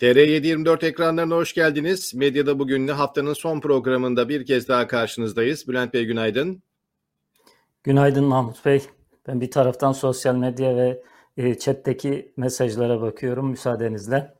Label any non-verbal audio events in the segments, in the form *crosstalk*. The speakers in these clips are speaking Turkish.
TR724 ekranlarına hoş geldiniz. Medyada bugün haftanın son programında bir kez daha karşınızdayız. Bülent Bey günaydın. Günaydın Mahmut Bey. Ben bir taraftan sosyal medya ve e, chat'teki mesajlara bakıyorum müsaadenizle.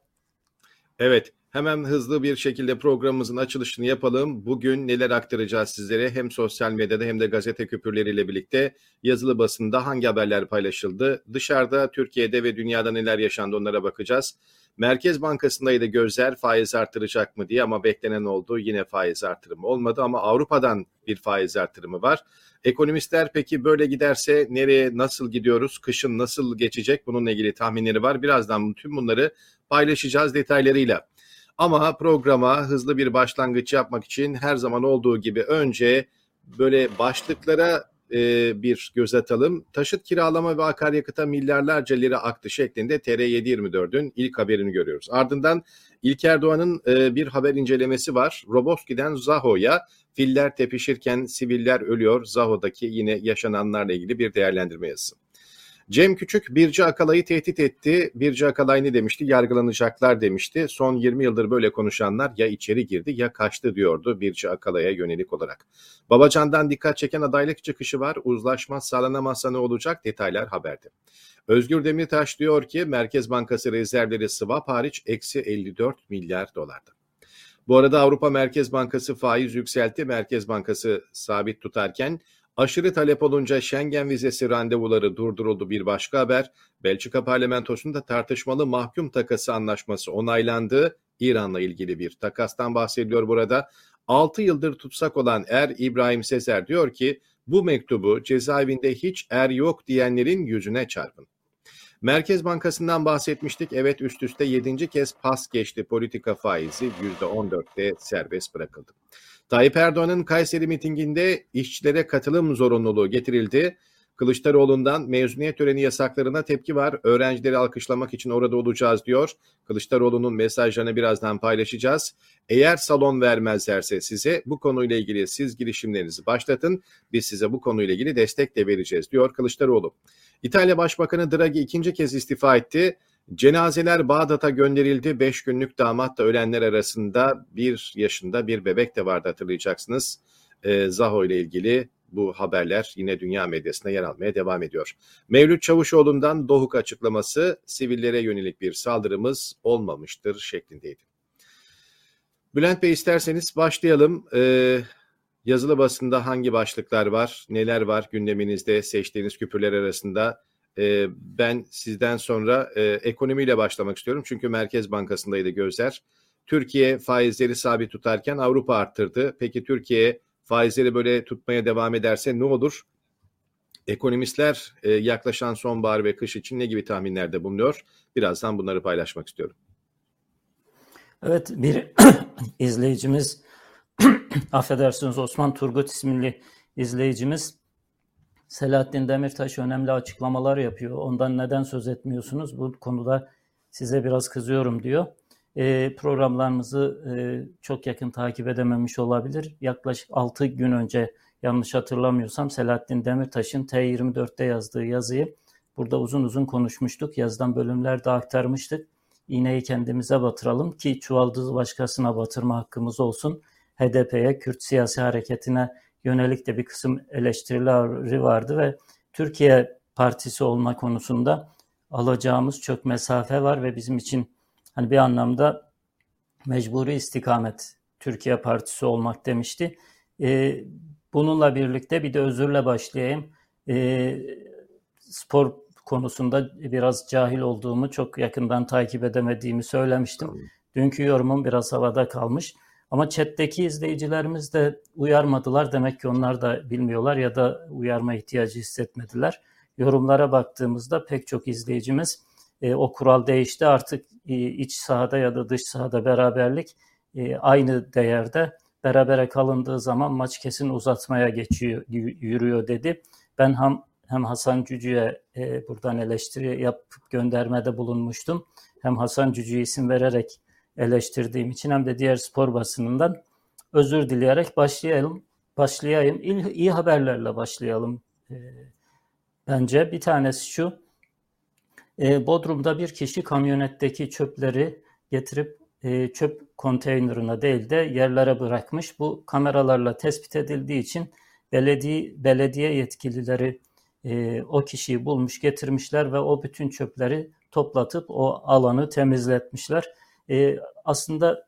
Evet, hemen hızlı bir şekilde programımızın açılışını yapalım. Bugün neler aktaracağız sizlere hem sosyal medyada hem de gazete küpürleriyle birlikte yazılı basında hangi haberler paylaşıldı? Dışarıda, Türkiye'de ve dünyada neler yaşandı onlara bakacağız. Merkez Bankası'ndaydı gözler faiz artıracak mı diye ama beklenen oldu. Yine faiz artırımı olmadı ama Avrupa'dan bir faiz artırımı var. Ekonomistler peki böyle giderse nereye nasıl gidiyoruz? Kışın nasıl geçecek? Bununla ilgili tahminleri var. Birazdan tüm bunları paylaşacağız detaylarıyla. Ama programa hızlı bir başlangıç yapmak için her zaman olduğu gibi önce böyle başlıklara e, bir göz atalım. Taşıt kiralama ve akaryakıta milyarlarca lira aktı şeklinde TR724'ün ilk haberini görüyoruz. Ardından İlker Doğan'ın e, bir haber incelemesi var. Roboski'den Zaho'ya filler tepişirken siviller ölüyor. Zaho'daki yine yaşananlarla ilgili bir değerlendirme yazısı. Cem Küçük Birci Akalay'ı tehdit etti. Birci Akalay ne demişti? Yargılanacaklar demişti. Son 20 yıldır böyle konuşanlar ya içeri girdi ya kaçtı diyordu Birci Akalay'a yönelik olarak. Babacan'dan dikkat çeken adaylık çıkışı var. Uzlaşma sağlanamazsa ne olacak? Detaylar haberde. Özgür Demirtaş diyor ki Merkez Bankası rezervleri swap hariç eksi 54 milyar dolarda. Bu arada Avrupa Merkez Bankası faiz yükseltti. Merkez Bankası sabit tutarken Aşırı talep olunca Schengen vizesi randevuları durduruldu bir başka haber. Belçika parlamentosunda tartışmalı mahkum takası anlaşması onaylandı. İran'la ilgili bir takastan bahsediliyor burada. 6 yıldır tutsak olan Er İbrahim Sezer diyor ki bu mektubu cezaevinde hiç er yok diyenlerin yüzüne çarpın. Merkez Bankası'ndan bahsetmiştik. Evet üst üste 7. kez pas geçti politika faizi %14'te serbest bırakıldı. Tayyip Erdoğan'ın Kayseri mitinginde işçilere katılım zorunluluğu getirildi. Kılıçdaroğlu'ndan mezuniyet töreni yasaklarına tepki var. Öğrencileri alkışlamak için orada olacağız diyor. Kılıçdaroğlu'nun mesajlarını birazdan paylaşacağız. Eğer salon vermezlerse size bu konuyla ilgili siz girişimlerinizi başlatın. Biz size bu konuyla ilgili destek de vereceğiz diyor Kılıçdaroğlu. İtalya Başbakanı Draghi ikinci kez istifa etti. Cenazeler Bağdat'a gönderildi. Beş günlük damat da ölenler arasında bir yaşında bir bebek de vardı hatırlayacaksınız. E, Zaho ile ilgili bu haberler yine dünya medyasında yer almaya devam ediyor. Mevlüt Çavuşoğlu'ndan Dohuk açıklaması sivillere yönelik bir saldırımız olmamıştır şeklindeydi. Bülent Bey isterseniz başlayalım. Ee, yazılı basında hangi başlıklar var, neler var gündeminizde seçtiğiniz küpürler arasında e, ben sizden sonra e, ekonomiyle başlamak istiyorum. Çünkü Merkez Bankası'ndaydı gözler. Türkiye faizleri sabit tutarken Avrupa arttırdı. Peki Türkiye faizleri böyle tutmaya devam ederse ne olur? Ekonomistler e, yaklaşan sonbahar ve kış için ne gibi tahminlerde bulunuyor? Birazdan bunları paylaşmak istiyorum. Evet bir *clears throat* izleyicimiz *clears throat* affedersiniz Osman Turgut isimli izleyicimiz Selahattin Demirtaş önemli açıklamalar yapıyor. Ondan neden söz etmiyorsunuz? Bu konuda size biraz kızıyorum diyor. E, programlarımızı e, çok yakın takip edememiş olabilir. Yaklaşık 6 gün önce yanlış hatırlamıyorsam Selahattin Demirtaş'ın T24'te yazdığı yazıyı burada uzun uzun konuşmuştuk. Yazdan bölümlerde aktarmıştık. İğneyi kendimize batıralım ki çuvaldızı başkasına batırma hakkımız olsun. HDP'ye, Kürt siyasi hareketine yönelik de bir kısım eleştirileri vardı ve Türkiye Partisi olma konusunda alacağımız çok mesafe var ve bizim için hani bir anlamda mecburi istikamet Türkiye Partisi olmak demişti. E, bununla birlikte bir de özürle başlayayım. E, spor konusunda biraz cahil olduğumu, çok yakından takip edemediğimi söylemiştim. Dünkü yorumum biraz havada kalmış. Ama chat'teki izleyicilerimiz de uyarmadılar. Demek ki onlar da bilmiyorlar ya da uyarma ihtiyacı hissetmediler. Yorumlara baktığımızda pek çok izleyicimiz e, o kural değişti artık e, iç sahada ya da dış sahada beraberlik e, aynı değerde berabere kalındığı zaman maç kesin uzatmaya geçiyor yürüyor dedi. Ben hem hem Hasan Cücü'ye e, buradan eleştiri yapıp göndermede bulunmuştum. Hem Hasan Cücü'ye isim vererek eleştirdiğim için hem de diğer spor basınından özür dileyerek başlayalım. Başlayayım. İyi, iyi haberlerle başlayalım. E, bence bir tanesi şu. E, Bodrum'da bir kişi kamyonetteki çöpleri getirip e, çöp konteynerına değil de yerlere bırakmış. Bu kameralarla tespit edildiği için belediye, belediye yetkilileri e, o kişiyi bulmuş getirmişler ve o bütün çöpleri toplatıp o alanı temizletmişler. E, aslında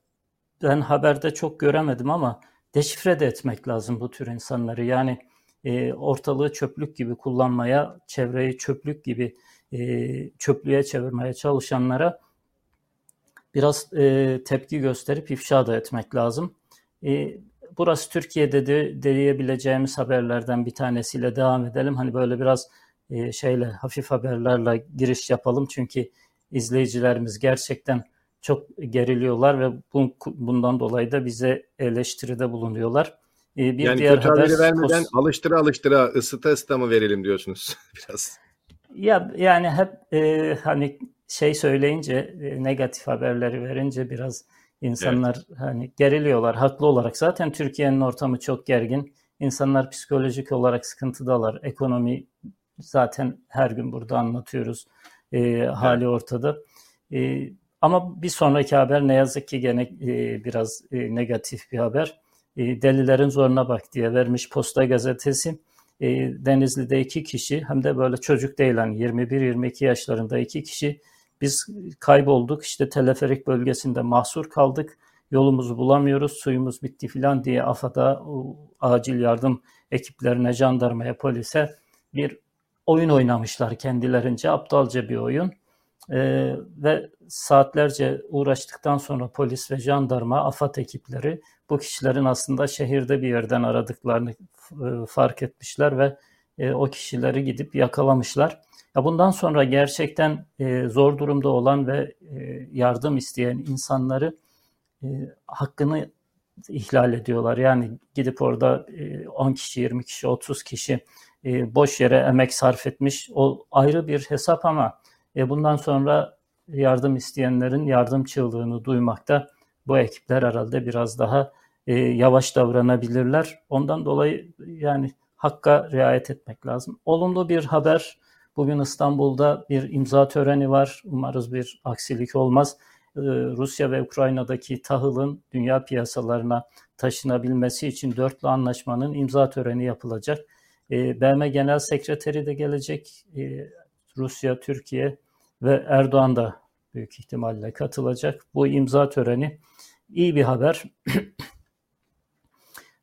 ben haberde çok göremedim ama deşifre de etmek lazım bu tür insanları. Yani e, ortalığı çöplük gibi kullanmaya, çevreyi çöplük gibi e, çöplüğe çevirmeye çalışanlara biraz e, tepki gösterip ifşa da etmek lazım. E, burası Türkiye'de de diyebileceğimiz haberlerden bir tanesiyle devam edelim. Hani böyle biraz e, şeyle hafif haberlerle giriş yapalım çünkü izleyicilerimiz gerçekten çok geriliyorlar ve bu, bundan dolayı da bize eleştiride bulunuyorlar. E, bir yani diğer kötü haber, haberi vermeden pos- alıştıra alıştıra ısıta ısıta mı verelim diyorsunuz *laughs* biraz? Ya yani hep e, hani şey söyleyince e, negatif haberleri verince biraz insanlar evet. hani geriliyorlar haklı olarak. Zaten Türkiye'nin ortamı çok gergin. İnsanlar psikolojik olarak sıkıntıdalar. Ekonomi zaten her gün burada anlatıyoruz. E, hali evet. ortada. E, ama bir sonraki haber ne yazık ki gene e, biraz e, negatif bir haber. E, delilerin zoruna bak diye vermiş Posta Gazetesi. E, Denizli'de iki kişi hem de böyle çocuk değil hani 21-22 yaşlarında iki kişi biz kaybolduk işte teleferik bölgesinde mahsur kaldık yolumuzu bulamıyoruz suyumuz bitti filan diye AFAD'a acil yardım ekiplerine jandarmaya polise bir oyun oynamışlar kendilerince aptalca bir oyun ee, ve saatlerce uğraştıktan sonra polis ve jandarma, AFAD ekipleri bu kişilerin aslında şehirde bir yerden aradıklarını e, fark etmişler ve e, o kişileri gidip yakalamışlar. Ya bundan sonra gerçekten e, zor durumda olan ve e, yardım isteyen insanları e, hakkını ihlal ediyorlar. Yani gidip orada e, 10 kişi, 20 kişi, 30 kişi e, boş yere emek sarf etmiş. O ayrı bir hesap ama e, bundan sonra yardım isteyenlerin yardım çığlığını duymakta bu ekipler herhalde biraz daha e, yavaş davranabilirler. Ondan dolayı yani hakka riayet etmek lazım. Olumlu bir haber. Bugün İstanbul'da bir imza töreni var. Umarız bir aksilik olmaz. Ee, Rusya ve Ukrayna'daki tahılın dünya piyasalarına taşınabilmesi için dörtlü anlaşmanın imza töreni yapılacak. Ee, BM Genel Sekreteri de gelecek. Ee, Rusya, Türkiye ve Erdoğan da büyük ihtimalle katılacak. Bu imza töreni iyi bir haber. *clears throat*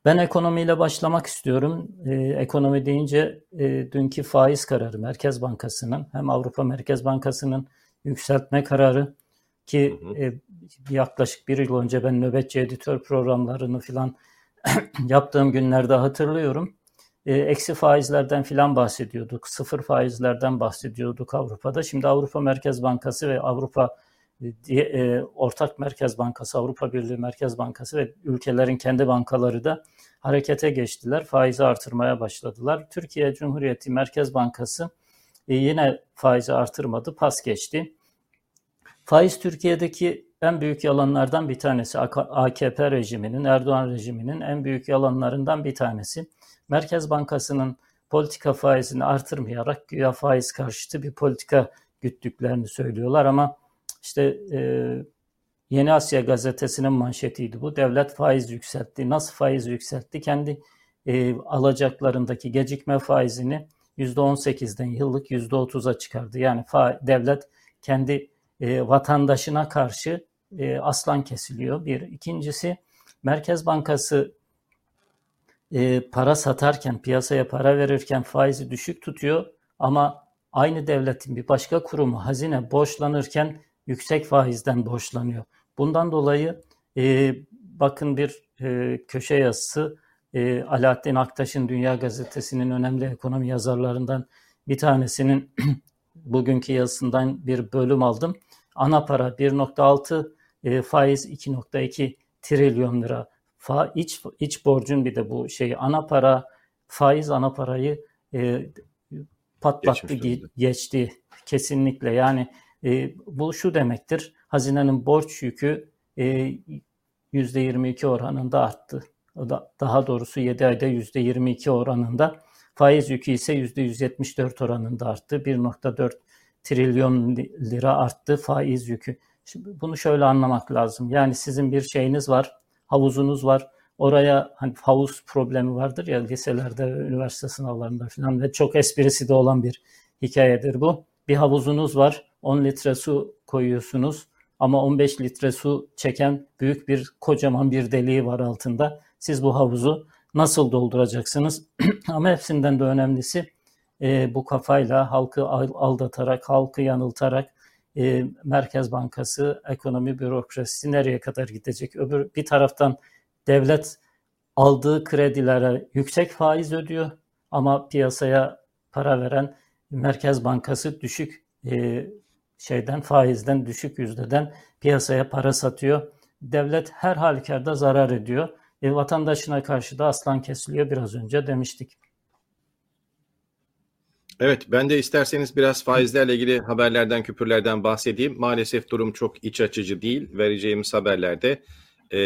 Ben ekonomiyle başlamak istiyorum. Ee, ekonomi deyince e, dünkü faiz kararı Merkez Bankası'nın hem Avrupa Merkez Bankası'nın yükseltme kararı ki hı hı. E, yaklaşık bir yıl önce ben nöbetçi editör programlarını filan *clears throat* yaptığım günlerde hatırlıyorum. E, eksi faizlerden filan bahsediyorduk, sıfır faizlerden bahsediyorduk Avrupa'da. Şimdi Avrupa Merkez Bankası ve Avrupa diye, e, Ortak Merkez Bankası, Avrupa Birliği Merkez Bankası ve ülkelerin kendi bankaları da harekete geçtiler. Faizi artırmaya başladılar. Türkiye Cumhuriyeti Merkez Bankası e, yine faizi artırmadı, pas geçti. Faiz Türkiye'deki en büyük yalanlardan bir tanesi. AKP rejiminin, Erdoğan rejiminin en büyük yalanlarından bir tanesi. Merkez Bankası'nın politika faizini artırmayarak güya faiz karşıtı bir politika güttüklerini söylüyorlar ama işte e, Yeni Asya gazetesinin manşetiydi bu. Devlet faiz yükseltti. Nasıl faiz yükseltti? Kendi e, alacaklarındaki gecikme faizini %18'den yıllık %30'a çıkardı. Yani fa, devlet kendi e, vatandaşına karşı e, aslan kesiliyor. Bir. İkincisi Merkez Bankası e, para satarken, piyasaya para verirken faizi düşük tutuyor ama aynı devletin bir başka kurumu hazine borçlanırken yüksek faizden borçlanıyor. Bundan dolayı e, bakın bir e, köşe yazısı e, Alaaddin Aktaş'ın Dünya Gazetesi'nin önemli ekonomi yazarlarından bir tanesinin *clears throat* bugünkü yazısından bir bölüm aldım. Ana para 1.6 e, faiz 2.2 trilyon lira. Fa, iç, iç borcun bir de bu şey ana para faiz ana parayı e, patlattı geçti, geçti kesinlikle yani e, bu şu demektir. Hazinenin borç yükü e, %22 oranında arttı. Daha doğrusu 7 ayda %22 oranında. Faiz yükü ise %174 oranında arttı. 1.4 trilyon lira arttı faiz yükü. Şimdi bunu şöyle anlamak lazım. Yani sizin bir şeyiniz var, havuzunuz var. Oraya hani havuz problemi vardır ya liselerde, üniversite sınavlarında falan ve çok esprisi de olan bir hikayedir bu. Bir havuzunuz var, 10 litre su koyuyorsunuz ama 15 litre su çeken büyük bir kocaman bir deliği var altında. Siz bu havuzu nasıl dolduracaksınız? *clears throat* ama hepsinden de önemlisi e, bu kafayla halkı aldatarak, halkı yanıltarak e, Merkez Bankası, ekonomi bürokrasisi nereye kadar gidecek? Öbür bir taraftan devlet aldığı kredilere yüksek faiz ödüyor ama piyasaya para veren Merkez Bankası düşük e, şeyden faizden düşük yüzdeden piyasaya para satıyor. Devlet her halükarda zarar ediyor. E, vatandaşına karşı da aslan kesiliyor biraz önce demiştik. Evet, ben de isterseniz biraz faizlerle ilgili haberlerden, küpürlerden bahsedeyim. Maalesef durum çok iç açıcı değil. Vereceğimiz haberlerde e,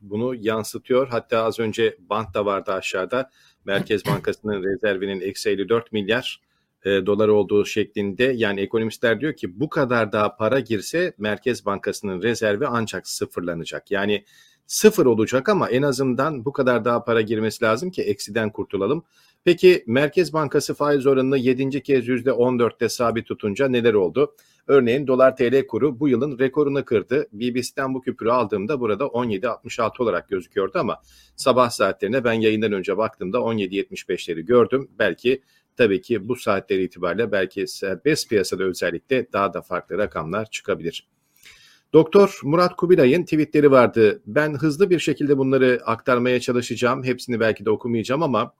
bunu yansıtıyor. Hatta az önce bant da vardı aşağıda. Merkez *clears throat* Bankası'nın rezervinin eksi 54 milyar e, dolar olduğu şeklinde. Yani ekonomistler diyor ki bu kadar daha para girse Merkez Bankası'nın rezervi ancak sıfırlanacak. Yani sıfır olacak ama en azından bu kadar daha para girmesi lazım ki eksiden kurtulalım. Peki Merkez Bankası faiz oranını 7. kez %14'te sabit tutunca neler oldu? Örneğin dolar TL kuru bu yılın rekorunu kırdı. BBC'den bu küpürü aldığımda burada 17.66 olarak gözüküyordu ama sabah saatlerine ben yayından önce baktığımda 17.75'leri gördüm. Belki tabii ki bu saatleri itibariyle belki serbest piyasada özellikle daha da farklı rakamlar çıkabilir. Doktor Murat Kubilay'ın tweetleri vardı. Ben hızlı bir şekilde bunları aktarmaya çalışacağım. Hepsini belki de okumayacağım ama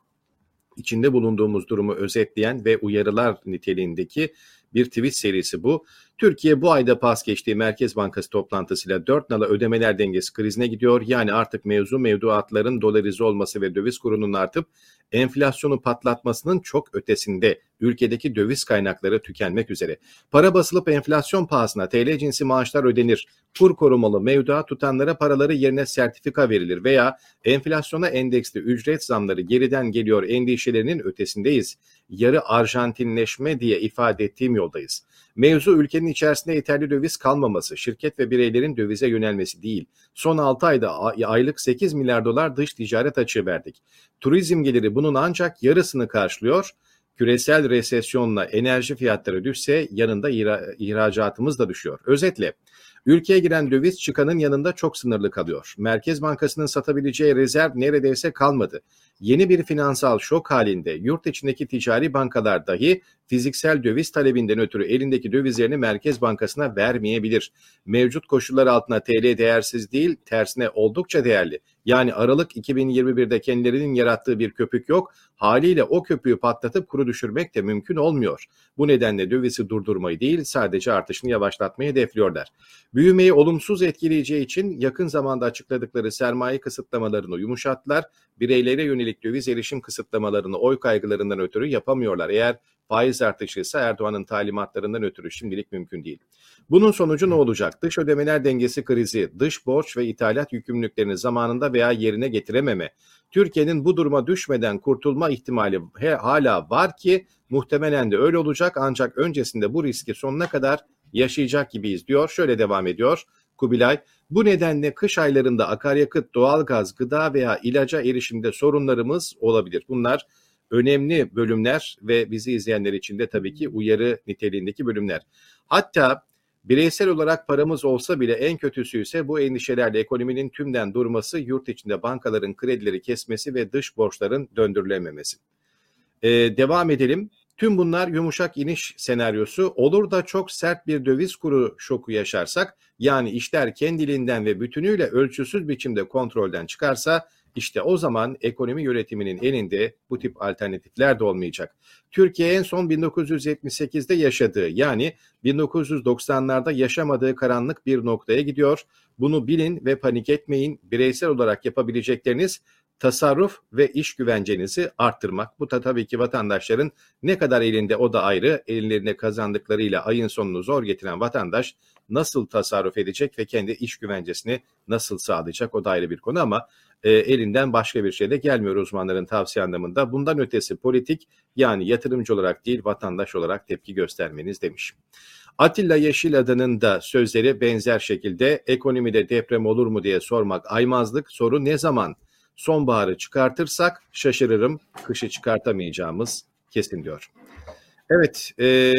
içinde bulunduğumuz durumu özetleyen ve uyarılar niteliğindeki bir tweet serisi bu. Türkiye bu ayda pas geçtiği Merkez Bankası toplantısıyla 4 nala ödemeler dengesi krizine gidiyor. Yani artık mevzu mevduatların dolarize olması ve döviz kurunun artıp enflasyonu patlatmasının çok ötesinde ülkedeki döviz kaynakları tükenmek üzere. Para basılıp enflasyon pahasına TL cinsi maaşlar ödenir. Kur korumalı mevduat tutanlara paraları yerine sertifika verilir veya enflasyona endeksli ücret zamları geriden geliyor endişelerinin ötesindeyiz. Yarı Arjantinleşme diye ifade ettiğim yoldayız. Mevzu ülkenin içerisinde yeterli döviz kalmaması, şirket ve bireylerin dövize yönelmesi değil. Son 6 ayda aylık 8 milyar dolar dış ticaret açığı verdik. Turizm geliri bunun ancak yarısını karşılıyor. Küresel resesyonla enerji fiyatları düşse yanında ihra- ihracatımız da düşüyor. Özetle Ülkeye giren döviz çıkanın yanında çok sınırlı kalıyor. Merkez Bankası'nın satabileceği rezerv neredeyse kalmadı. Yeni bir finansal şok halinde yurt içindeki ticari bankalar dahi fiziksel döviz talebinden ötürü elindeki dövizlerini Merkez Bankası'na vermeyebilir. Mevcut koşullar altında TL değersiz değil, tersine oldukça değerli. Yani Aralık 2021'de kendilerinin yarattığı bir köpük yok. Haliyle o köpüğü patlatıp kuru düşürmek de mümkün olmuyor. Bu nedenle dövizi durdurmayı değil sadece artışını yavaşlatmayı hedefliyorlar. Büyümeyi olumsuz etkileyeceği için yakın zamanda açıkladıkları sermaye kısıtlamalarını yumuşattılar. Bireylere yönelik döviz erişim kısıtlamalarını oy kaygılarından ötürü yapamıyorlar. Eğer faiz artışı ise Erdoğan'ın talimatlarından ötürü şimdilik mümkün değil. Bunun sonucu ne olacak? Dış ödemeler dengesi krizi, dış borç ve ithalat yükümlülüklerini zamanında veya yerine getirememe, Türkiye'nin bu duruma düşmeden kurtulma ihtimali hala var ki muhtemelen de öyle olacak ancak öncesinde bu riski sonuna kadar yaşayacak gibiyiz diyor. Şöyle devam ediyor Kubilay. Bu nedenle kış aylarında akaryakıt, doğalgaz, gıda veya ilaca erişimde sorunlarımız olabilir. Bunlar önemli bölümler ve bizi izleyenler için de tabii ki uyarı niteliğindeki bölümler. Hatta bireysel olarak paramız olsa bile en kötüsü ise bu endişelerle ekonominin tümden durması, yurt içinde bankaların kredileri kesmesi ve dış borçların döndürülememesi. Ee, devam edelim. Tüm bunlar yumuşak iniş senaryosu. Olur da çok sert bir döviz kuru şoku yaşarsak, yani işler kendiliğinden ve bütünüyle ölçüsüz biçimde kontrolden çıkarsa işte o zaman ekonomi yönetiminin elinde bu tip alternatifler de olmayacak. Türkiye en son 1978'de yaşadığı yani 1990'larda yaşamadığı karanlık bir noktaya gidiyor. Bunu bilin ve panik etmeyin. Bireysel olarak yapabilecekleriniz tasarruf ve iş güvencenizi arttırmak. Bu da tabii ki vatandaşların ne kadar elinde o da ayrı. Ellerine kazandıklarıyla ayın sonunu zor getiren vatandaş nasıl tasarruf edecek ve kendi iş güvencesini nasıl sağlayacak o da ayrı bir konu ama e, elinden başka bir şey de gelmiyor uzmanların tavsiye anlamında. Bundan ötesi politik yani yatırımcı olarak değil vatandaş olarak tepki göstermeniz demiş. Atilla Yeşilada'nın da sözleri benzer şekilde ekonomide deprem olur mu diye sormak aymazlık. Soru ne zaman? Sonbaharı çıkartırsak şaşırırım, kışı çıkartamayacağımız kesin diyor. Evet, e,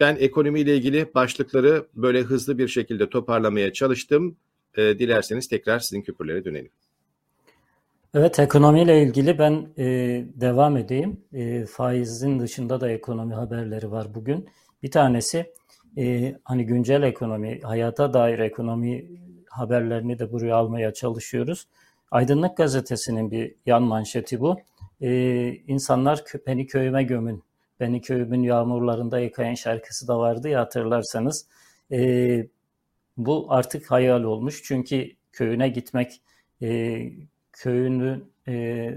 ben ekonomiyle ilgili başlıkları böyle hızlı bir şekilde toparlamaya çalıştım. E, dilerseniz tekrar sizin küpürlere dönelim. Evet, ekonomiyle ilgili ben e, devam edeyim. E, faizin dışında da ekonomi haberleri var bugün. Bir tanesi e, hani güncel ekonomi, hayata dair ekonomi haberlerini de buraya almaya çalışıyoruz. Aydınlık Gazetesi'nin bir yan manşeti bu. E, insanlar beni köyüme gömün, beni köyümün yağmurlarında yıkayan şarkısı da vardı ya hatırlarsanız. E, bu artık hayal olmuş çünkü köyüne gitmek, e, köyünün e,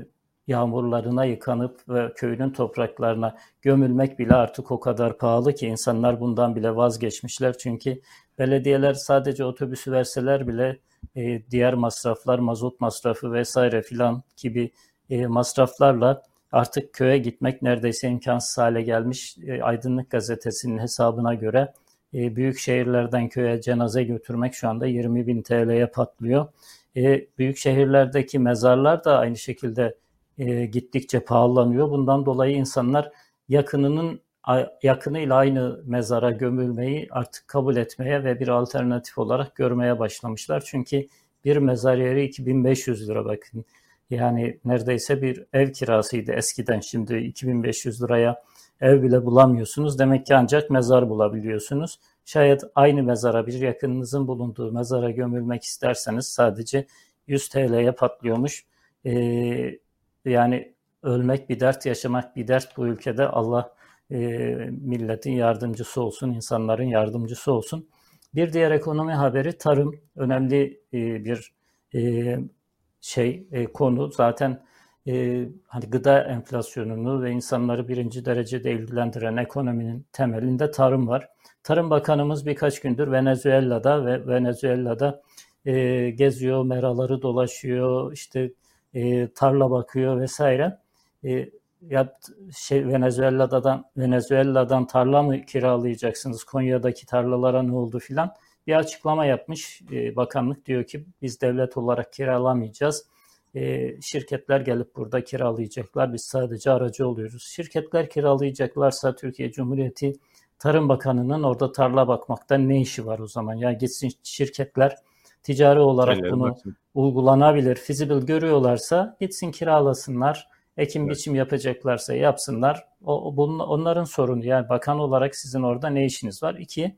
yağmurlarına yıkanıp ve köyünün topraklarına gömülmek bile artık o kadar pahalı ki insanlar bundan bile vazgeçmişler. Çünkü belediyeler sadece otobüsü verseler bile e, diğer masraflar, mazot masrafı vesaire filan gibi e, masraflarla artık köye gitmek neredeyse imkansız hale gelmiş. E, Aydınlık Gazetesi'nin hesabına göre e, büyük şehirlerden köye cenaze götürmek şu anda 20 bin TL'ye patlıyor. E, büyük şehirlerdeki mezarlar da aynı şekilde e, gittikçe pahalanıyor. Bundan dolayı insanlar yakınının yakınıyla aynı mezara gömülmeyi artık kabul etmeye ve bir alternatif olarak görmeye başlamışlar. Çünkü bir mezar yeri 2500 lira bakın. Yani neredeyse bir ev kirasıydı eskiden. Şimdi 2500 liraya ev bile bulamıyorsunuz. Demek ki ancak mezar bulabiliyorsunuz. Şayet aynı mezara bir yakınınızın bulunduğu mezara gömülmek isterseniz sadece 100 TL'ye patlıyormuş. Ee, yani ölmek bir dert, yaşamak bir dert bu ülkede. Allah e, milletin yardımcısı olsun, insanların yardımcısı olsun. Bir diğer ekonomi haberi tarım. Önemli e, bir e, şey e, konu. Zaten e, hani gıda enflasyonunu ve insanları birinci derecede ilgilendiren ekonominin temelinde tarım var. Tarım Bakanımız birkaç gündür Venezuela'da ve Venezuela'da e, geziyor, meraları dolaşıyor, işte e, tarla bakıyor vesaire. E, ya şey Venezuela'dan Venezuela'dan tarla mı kiralayacaksınız? Konya'daki tarlalara ne oldu filan? Bir açıklama yapmış e, bakanlık diyor ki biz devlet olarak kiralamayacağız. E, şirketler gelip burada kiralayacaklar. Biz sadece aracı oluyoruz. Şirketler kiralayacaklarsa Türkiye Cumhuriyeti Tarım Bakanı'nın orada tarla bakmaktan ne işi var o zaman? Ya gitsin şirketler ticari olarak Aynen, bunu bakayım. uygulanabilir, feasible görüyorlarsa gitsin kiralasınlar. Ekim evet. biçim yapacaklarsa yapsınlar. O, bunun, onların sorunu. Yani bakan olarak sizin orada ne işiniz var? İki,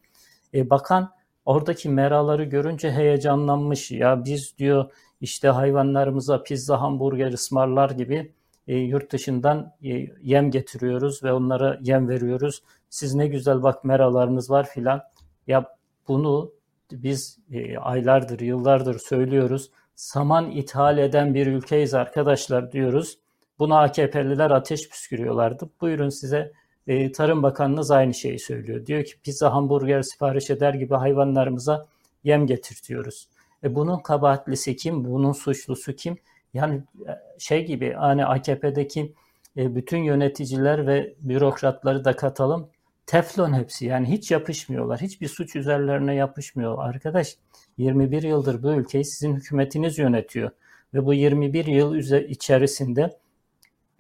e, bakan oradaki meraları görünce heyecanlanmış. Ya biz diyor işte hayvanlarımıza pizza, hamburger ısmarlar gibi e, yurt dışından e, yem getiriyoruz ve onlara yem veriyoruz. Siz ne güzel bak meralarınız var filan. Ya bunu biz e, aylardır, yıllardır söylüyoruz. Saman ithal eden bir ülkeyiz arkadaşlar diyoruz. Buna AKP'liler ateş püskürüyorlardı. Buyurun size e, Tarım Bakanınız aynı şeyi söylüyor. Diyor ki pizza, hamburger sipariş eder gibi hayvanlarımıza yem getirtiyoruz. E bunun kabahatlisi kim? Bunun suçlusu kim? Yani e, şey gibi hani AKP'deki e, bütün yöneticiler ve bürokratları da katalım. Teflon hepsi yani hiç yapışmıyorlar. Hiçbir suç üzerlerine yapışmıyor. Arkadaş 21 yıldır bu ülkeyi sizin hükümetiniz yönetiyor. Ve bu 21 yıl içerisinde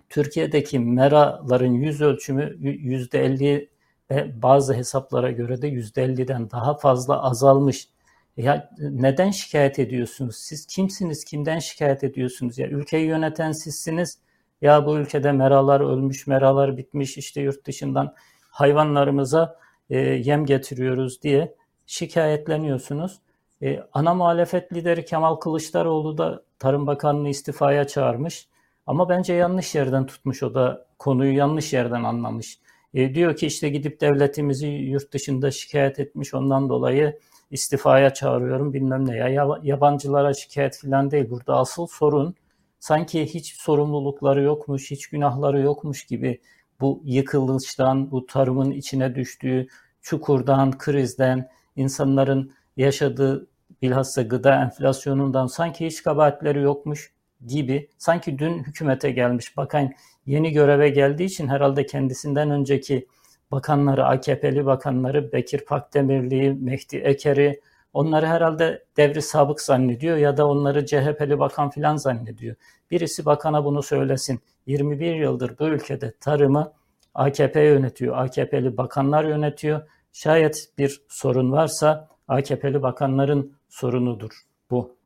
Türkiye'deki meraların yüz ölçümü %50 ve bazı hesaplara göre de %50'den daha fazla azalmış. Ya neden şikayet ediyorsunuz? Siz kimsiniz? Kimden şikayet ediyorsunuz? Ya ülkeyi yöneten sizsiniz. Ya bu ülkede meralar ölmüş, meralar bitmiş. işte yurt dışından hayvanlarımıza e, yem getiriyoruz diye şikayetleniyorsunuz. E, ana muhalefet lideri Kemal Kılıçdaroğlu da Tarım Bakanlığı istifaya çağırmış. Ama bence yanlış yerden tutmuş o da konuyu yanlış yerden anlamış. E, diyor ki işte gidip devletimizi yurt dışında şikayet etmiş ondan dolayı istifaya çağırıyorum bilmem ne. Ya yabancılara şikayet falan değil. Burada asıl sorun sanki hiç sorumlulukları yokmuş, hiç günahları yokmuş gibi bu yıkılıştan, bu tarımın içine düştüğü çukurdan, krizden, insanların yaşadığı bilhassa gıda enflasyonundan sanki hiç kabahatleri yokmuş gibi. Sanki dün hükümete gelmiş bakan yeni göreve geldiği için herhalde kendisinden önceki bakanları, AKP'li bakanları Bekir Pakdemirli, Mehdi Eker'i onları herhalde devri sabık zannediyor ya da onları CHP'li bakan filan zannediyor. Birisi bakana bunu söylesin. 21 yıldır bu ülkede tarımı AKP yönetiyor, AKP'li bakanlar yönetiyor. Şayet bir sorun varsa AKP'li bakanların sorunudur.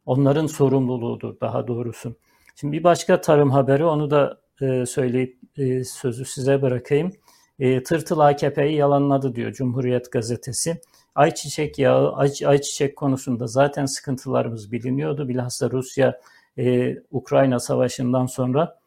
Onların sorumluluğudur daha doğrusu. Şimdi bir başka tarım haberi onu da e, söyleyip e, sözü size bırakayım. E, Tırtıl AKP'yi yalanladı diyor Cumhuriyet Gazetesi. Ayçiçek yağı, ay, ayçiçek konusunda zaten sıkıntılarımız biliniyordu. Bilhassa Rusya e, Ukrayna savaşından sonra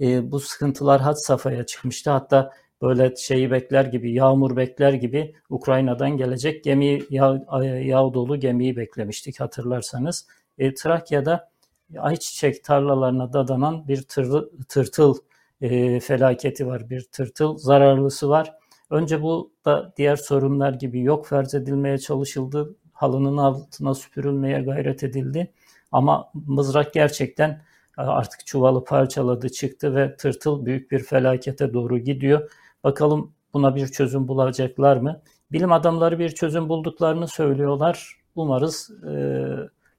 e, bu sıkıntılar had safhaya çıkmıştı. Hatta böyle şeyi bekler gibi, yağmur bekler gibi Ukrayna'dan gelecek gemi, yağ, yağ dolu gemiyi beklemiştik hatırlarsanız. E, Trakya'da ayçiçek tarlalarına dadanan bir tır, tırtıl e, felaketi var, bir tırtıl zararlısı var. Önce bu da diğer sorunlar gibi yok farz edilmeye çalışıldı, halının altına süpürülmeye gayret edildi. Ama mızrak gerçekten e, artık çuvalı parçaladı çıktı ve tırtıl büyük bir felakete doğru gidiyor. Bakalım buna bir çözüm bulacaklar mı? Bilim adamları bir çözüm bulduklarını söylüyorlar. Umarız e,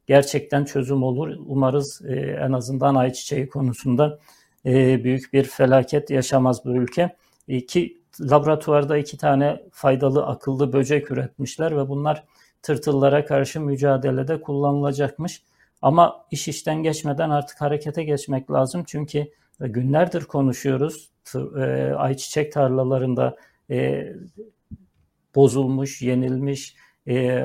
gerçekten çözüm olur. Umarız e, en azından ayçiçeği konusunda e, büyük bir felaket yaşamaz bu ülke. İki laboratuvarda iki tane faydalı akıllı böcek üretmişler ve bunlar tırtıllara karşı mücadelede kullanılacakmış. Ama iş işten geçmeden artık harekete geçmek lazım. Çünkü günlerdir konuşuyoruz. E, ayçiçek tarlalarında e, bozulmuş, yenilmiş, e,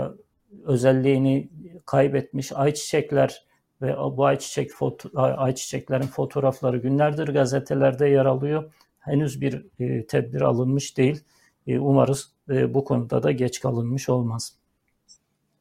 özelliğini kaybetmiş ayçiçekler ve bu ayçiçek foto, ayçiçeklerin fotoğrafları günlerdir gazetelerde yer alıyor. Henüz bir e, tedbir alınmış değil. E, umarız e, bu konuda da geç kalınmış olmaz.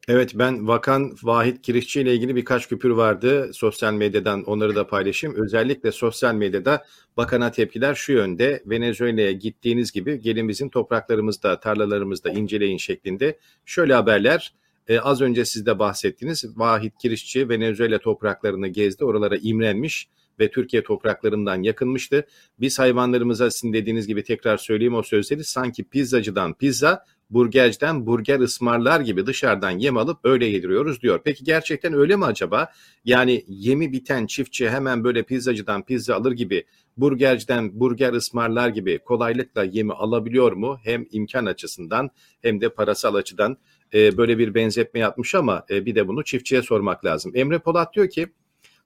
Evet ben Vakan Vahit Kirişçi ile ilgili birkaç küpür vardı. Sosyal medyadan onları da paylaşayım. Özellikle sosyal medyada bakana tepkiler şu yönde. Venezuela'ya gittiğiniz gibi gelin bizim topraklarımızda, tarlalarımızda inceleyin şeklinde. Şöyle haberler. Ee, az önce siz de bahsettiniz. Vahit Kirişçi Venezuela topraklarını gezdi. Oralara imrenmiş ve Türkiye topraklarından yakınmıştı. Biz hayvanlarımıza sizin dediğiniz gibi tekrar söyleyeyim o sözleri sanki pizzacıdan pizza, burgerciden burger ısmarlar gibi dışarıdan yem alıp öyle yediriyoruz diyor. Peki gerçekten öyle mi acaba? Yani yemi biten çiftçi hemen böyle pizzacıdan pizza alır gibi burgerciden burger ısmarlar gibi kolaylıkla yemi alabiliyor mu? Hem imkan açısından hem de parasal açıdan e, böyle bir benzetme yapmış ama e, bir de bunu çiftçiye sormak lazım. Emre Polat diyor ki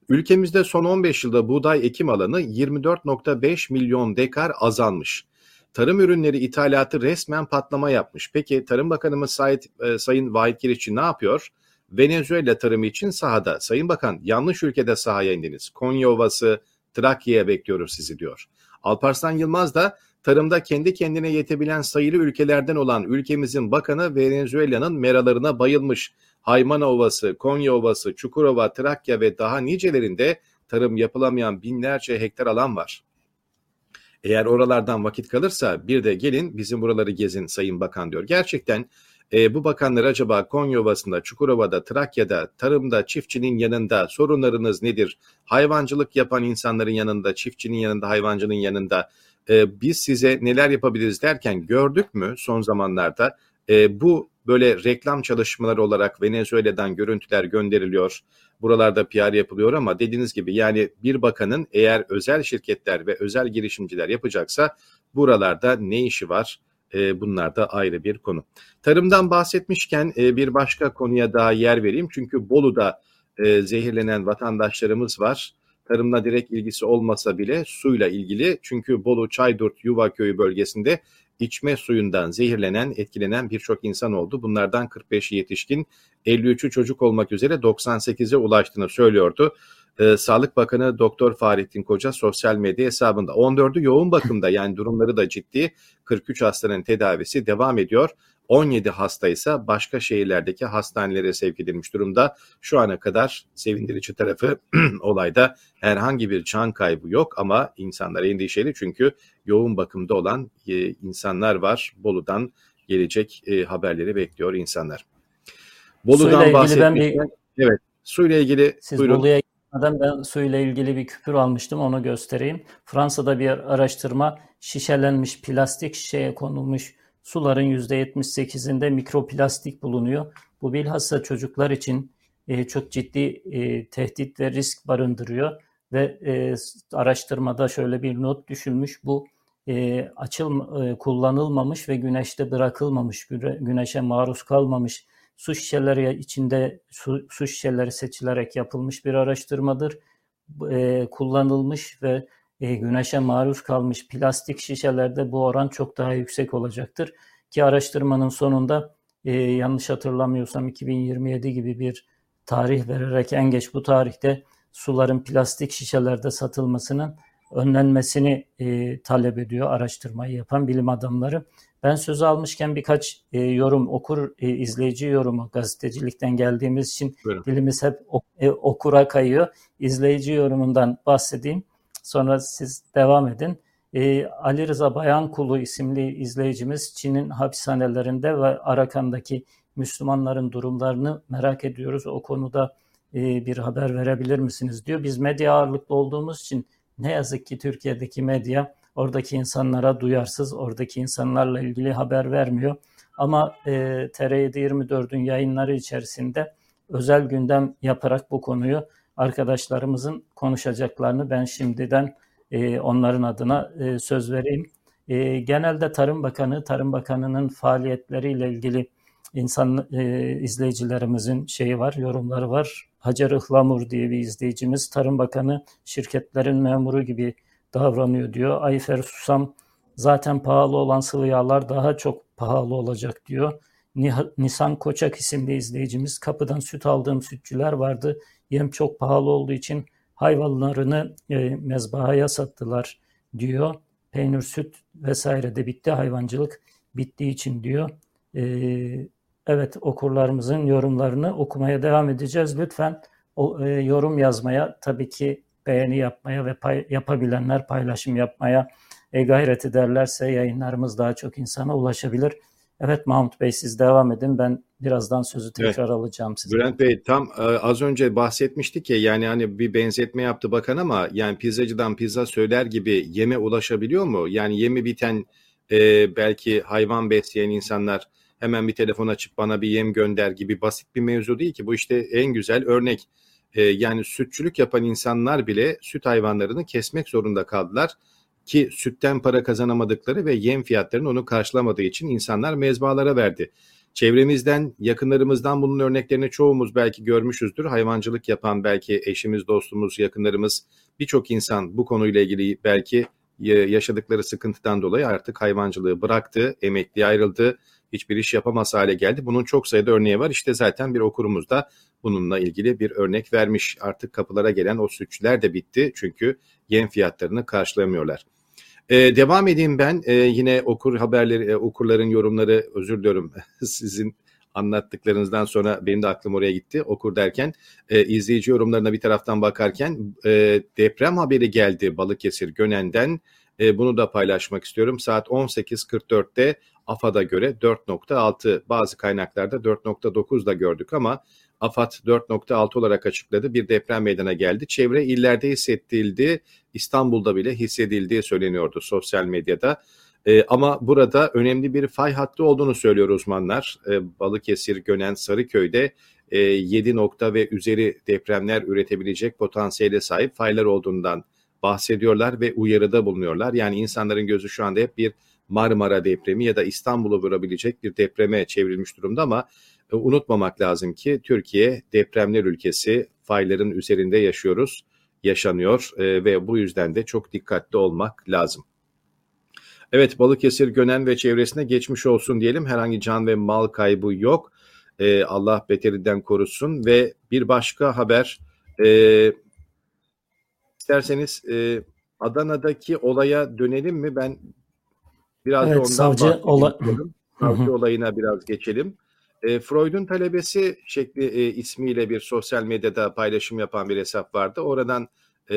ülkemizde son 15 yılda buğday ekim alanı 24.5 milyon dekar azalmış tarım ürünleri ithalatı resmen patlama yapmış. Peki Tarım Bakanımız Sayit, e, Sayın Vahit Kiriççi ne yapıyor? Venezuela tarımı için sahada. Sayın Bakan yanlış ülkede sahaya indiniz. Konya Ovası, Trakya'ya bekliyoruz sizi diyor. Alparslan Yılmaz da tarımda kendi kendine yetebilen sayılı ülkelerden olan ülkemizin bakanı Venezuela'nın meralarına bayılmış. Haymana Ovası, Konya Ovası, Çukurova, Trakya ve daha nicelerinde tarım yapılamayan binlerce hektar alan var. Eğer oralardan vakit kalırsa bir de gelin bizim buraları gezin Sayın Bakan diyor. Gerçekten e, bu bakanlar acaba Konya Ovası'nda, Çukurova'da, Trakya'da, tarımda, çiftçinin yanında sorunlarınız nedir? Hayvancılık yapan insanların yanında, çiftçinin yanında, hayvancının yanında e, biz size neler yapabiliriz derken gördük mü son zamanlarda e, bu böyle reklam çalışmaları olarak Venezuela'dan görüntüler gönderiliyor. Buralarda PR yapılıyor ama dediğiniz gibi yani bir bakanın eğer özel şirketler ve özel girişimciler yapacaksa buralarda ne işi var? E, bunlar da ayrı bir konu. Tarımdan bahsetmişken e, bir başka konuya daha yer vereyim. Çünkü Bolu'da e, zehirlenen vatandaşlarımız var. Tarımla direkt ilgisi olmasa bile suyla ilgili. Çünkü Bolu Çaydurt Yuva Köyü bölgesinde içme suyundan zehirlenen, etkilenen birçok insan oldu. Bunlardan 45'i yetişkin, 53'ü çocuk olmak üzere 98'e ulaştığını söylüyordu. Ee, Sağlık Bakanı Doktor Fahrettin Koca sosyal medya hesabında 14'ü yoğun bakımda yani durumları da ciddi 43 hastanın tedavisi devam ediyor. 17 hasta ise başka şehirlerdeki hastanelere sevk edilmiş durumda. Şu ana kadar sevindirici tarafı *clears throat* olayda herhangi bir can kaybı yok ama insanlar endişeli çünkü yoğun bakımda olan e, insanlar var. Bolu'dan gelecek e, haberleri bekliyor insanlar. Bolu'dan bahsetmişken bir... evet suyla ilgili Siz buyurun. Bolu'ya gitmeden ben suyla ilgili bir küpür almıştım onu göstereyim. Fransa'da bir araştırma şişelenmiş plastik şişeye konulmuş suların %78'inde mikroplastik bulunuyor. Bu bilhassa çocuklar için e, çok ciddi e, tehdit ve risk barındırıyor ve e, araştırmada şöyle bir not düşülmüş bu e, açıl e, kullanılmamış ve güneşte bırakılmamış güneşe maruz kalmamış su şişeleri içinde su, su şişeleri seçilerek yapılmış bir araştırmadır. E, kullanılmış ve e, güneşe maruz kalmış plastik şişelerde bu oran çok daha yüksek olacaktır. Ki araştırmanın sonunda e, yanlış hatırlamıyorsam 2027 gibi bir tarih vererek en geç bu tarihte suların plastik şişelerde satılmasının önlenmesini e, talep ediyor araştırmayı yapan bilim adamları. Ben söz almışken birkaç e, yorum, okur, e, izleyici yorumu gazetecilikten geldiğimiz için Buyurun. dilimiz hep e, okura kayıyor. İzleyici yorumundan bahsedeyim. Sonra siz devam edin. E, Ali Rıza Bayankulu isimli izleyicimiz Çin'in hapishanelerinde ve Arakan'daki Müslümanların durumlarını merak ediyoruz. O konuda e, bir haber verebilir misiniz diyor. Biz medya ağırlıklı olduğumuz için ne yazık ki Türkiye'deki medya oradaki insanlara duyarsız, oradaki insanlarla ilgili haber vermiyor. Ama e, TR724'ün yayınları içerisinde özel gündem yaparak bu konuyu arkadaşlarımızın konuşacaklarını ben şimdiden e, onların adına e, söz vereyim. E, genelde Tarım Bakanı, Tarım Bakanı'nın faaliyetleriyle ilgili insan e, izleyicilerimizin şeyi var, yorumları var. Hacer Ihlamur diye bir izleyicimiz Tarım Bakanı şirketlerin memuru gibi davranıyor diyor. Ayfer Susam zaten pahalı olan sıvı yağlar daha çok pahalı olacak diyor. Nisan Koçak isimli izleyicimiz kapıdan süt aldığım sütçüler vardı. Yem çok pahalı olduğu için hayvanlarını e, mezbahaya sattılar diyor. Peynir, süt vesaire de bitti. Hayvancılık bittiği için diyor. E, evet okurlarımızın yorumlarını okumaya devam edeceğiz. Lütfen o, e, yorum yazmaya tabii ki beğeni yapmaya ve pay, yapabilenler paylaşım yapmaya e, gayret ederlerse yayınlarımız daha çok insana ulaşabilir. Evet Mahmut Bey siz devam edin. Ben birazdan sözü tekrar evet. alacağım size. Bülent Bey tam e, az önce bahsetmiştik ya yani hani bir benzetme yaptı bakan ama yani pizzacıdan pizza söyler gibi yeme ulaşabiliyor mu? Yani yemi biten e, belki hayvan besleyen insanlar hemen bir telefon açıp bana bir yem gönder gibi basit bir mevzu değil ki. Bu işte en güzel örnek. E, yani sütçülük yapan insanlar bile süt hayvanlarını kesmek zorunda kaldılar ki sütten para kazanamadıkları ve yem fiyatlarının onu karşılamadığı için insanlar mezbalara verdi. Çevremizden, yakınlarımızdan bunun örneklerini çoğumuz belki görmüşüzdür. Hayvancılık yapan belki eşimiz, dostumuz, yakınlarımız birçok insan bu konuyla ilgili belki yaşadıkları sıkıntıdan dolayı artık hayvancılığı bıraktı, emekliye ayrıldı, hiçbir iş yapamaz hale geldi. Bunun çok sayıda örneği var. İşte zaten bir okurumuz da bununla ilgili bir örnek vermiş. Artık kapılara gelen o sütçüler de bitti çünkü yem fiyatlarını karşılamıyorlar. Ee, devam edeyim ben. Ee, yine okur haberleri, e, okurların yorumları özür diliyorum *laughs* sizin anlattıklarınızdan sonra benim de aklım oraya gitti. Okur derken e, izleyici yorumlarına bir taraftan bakarken e, deprem haberi geldi Balıkesir Gönen'den. E, bunu da paylaşmak istiyorum. Saat 18.44'te AFAD'a göre 4.6 bazı kaynaklarda 4.9 da gördük ama AFAD 4.6 olarak açıkladı. Bir deprem meydana geldi. Çevre illerde hissettirildi. İstanbul'da bile hissedildiği söyleniyordu sosyal medyada. E, ama burada önemli bir fay hattı olduğunu söylüyor uzmanlar. E, Balıkesir, Gönen, Sarıköy'de e, 7 nokta ve üzeri depremler üretebilecek potansiyele sahip faylar olduğundan bahsediyorlar ve uyarıda bulunuyorlar. Yani insanların gözü şu anda hep bir Marmara depremi ya da İstanbul'u vurabilecek bir depreme çevrilmiş durumda ama e, unutmamak lazım ki Türkiye depremler ülkesi, fayların üzerinde yaşıyoruz, yaşanıyor e, ve bu yüzden de çok dikkatli olmak lazım. Evet Balıkesir, Gönen ve çevresine geçmiş olsun diyelim. Herhangi can ve mal kaybı yok. E, Allah beterinden korusun ve bir başka haber e, isterseniz e, Adana'daki olaya dönelim mi? Ben biraz evet, da ondan savcı, ola... savcı olayına biraz geçelim. E, Freud'un talebesi şekli e, ismiyle bir sosyal medyada paylaşım yapan bir hesap vardı. Oradan e,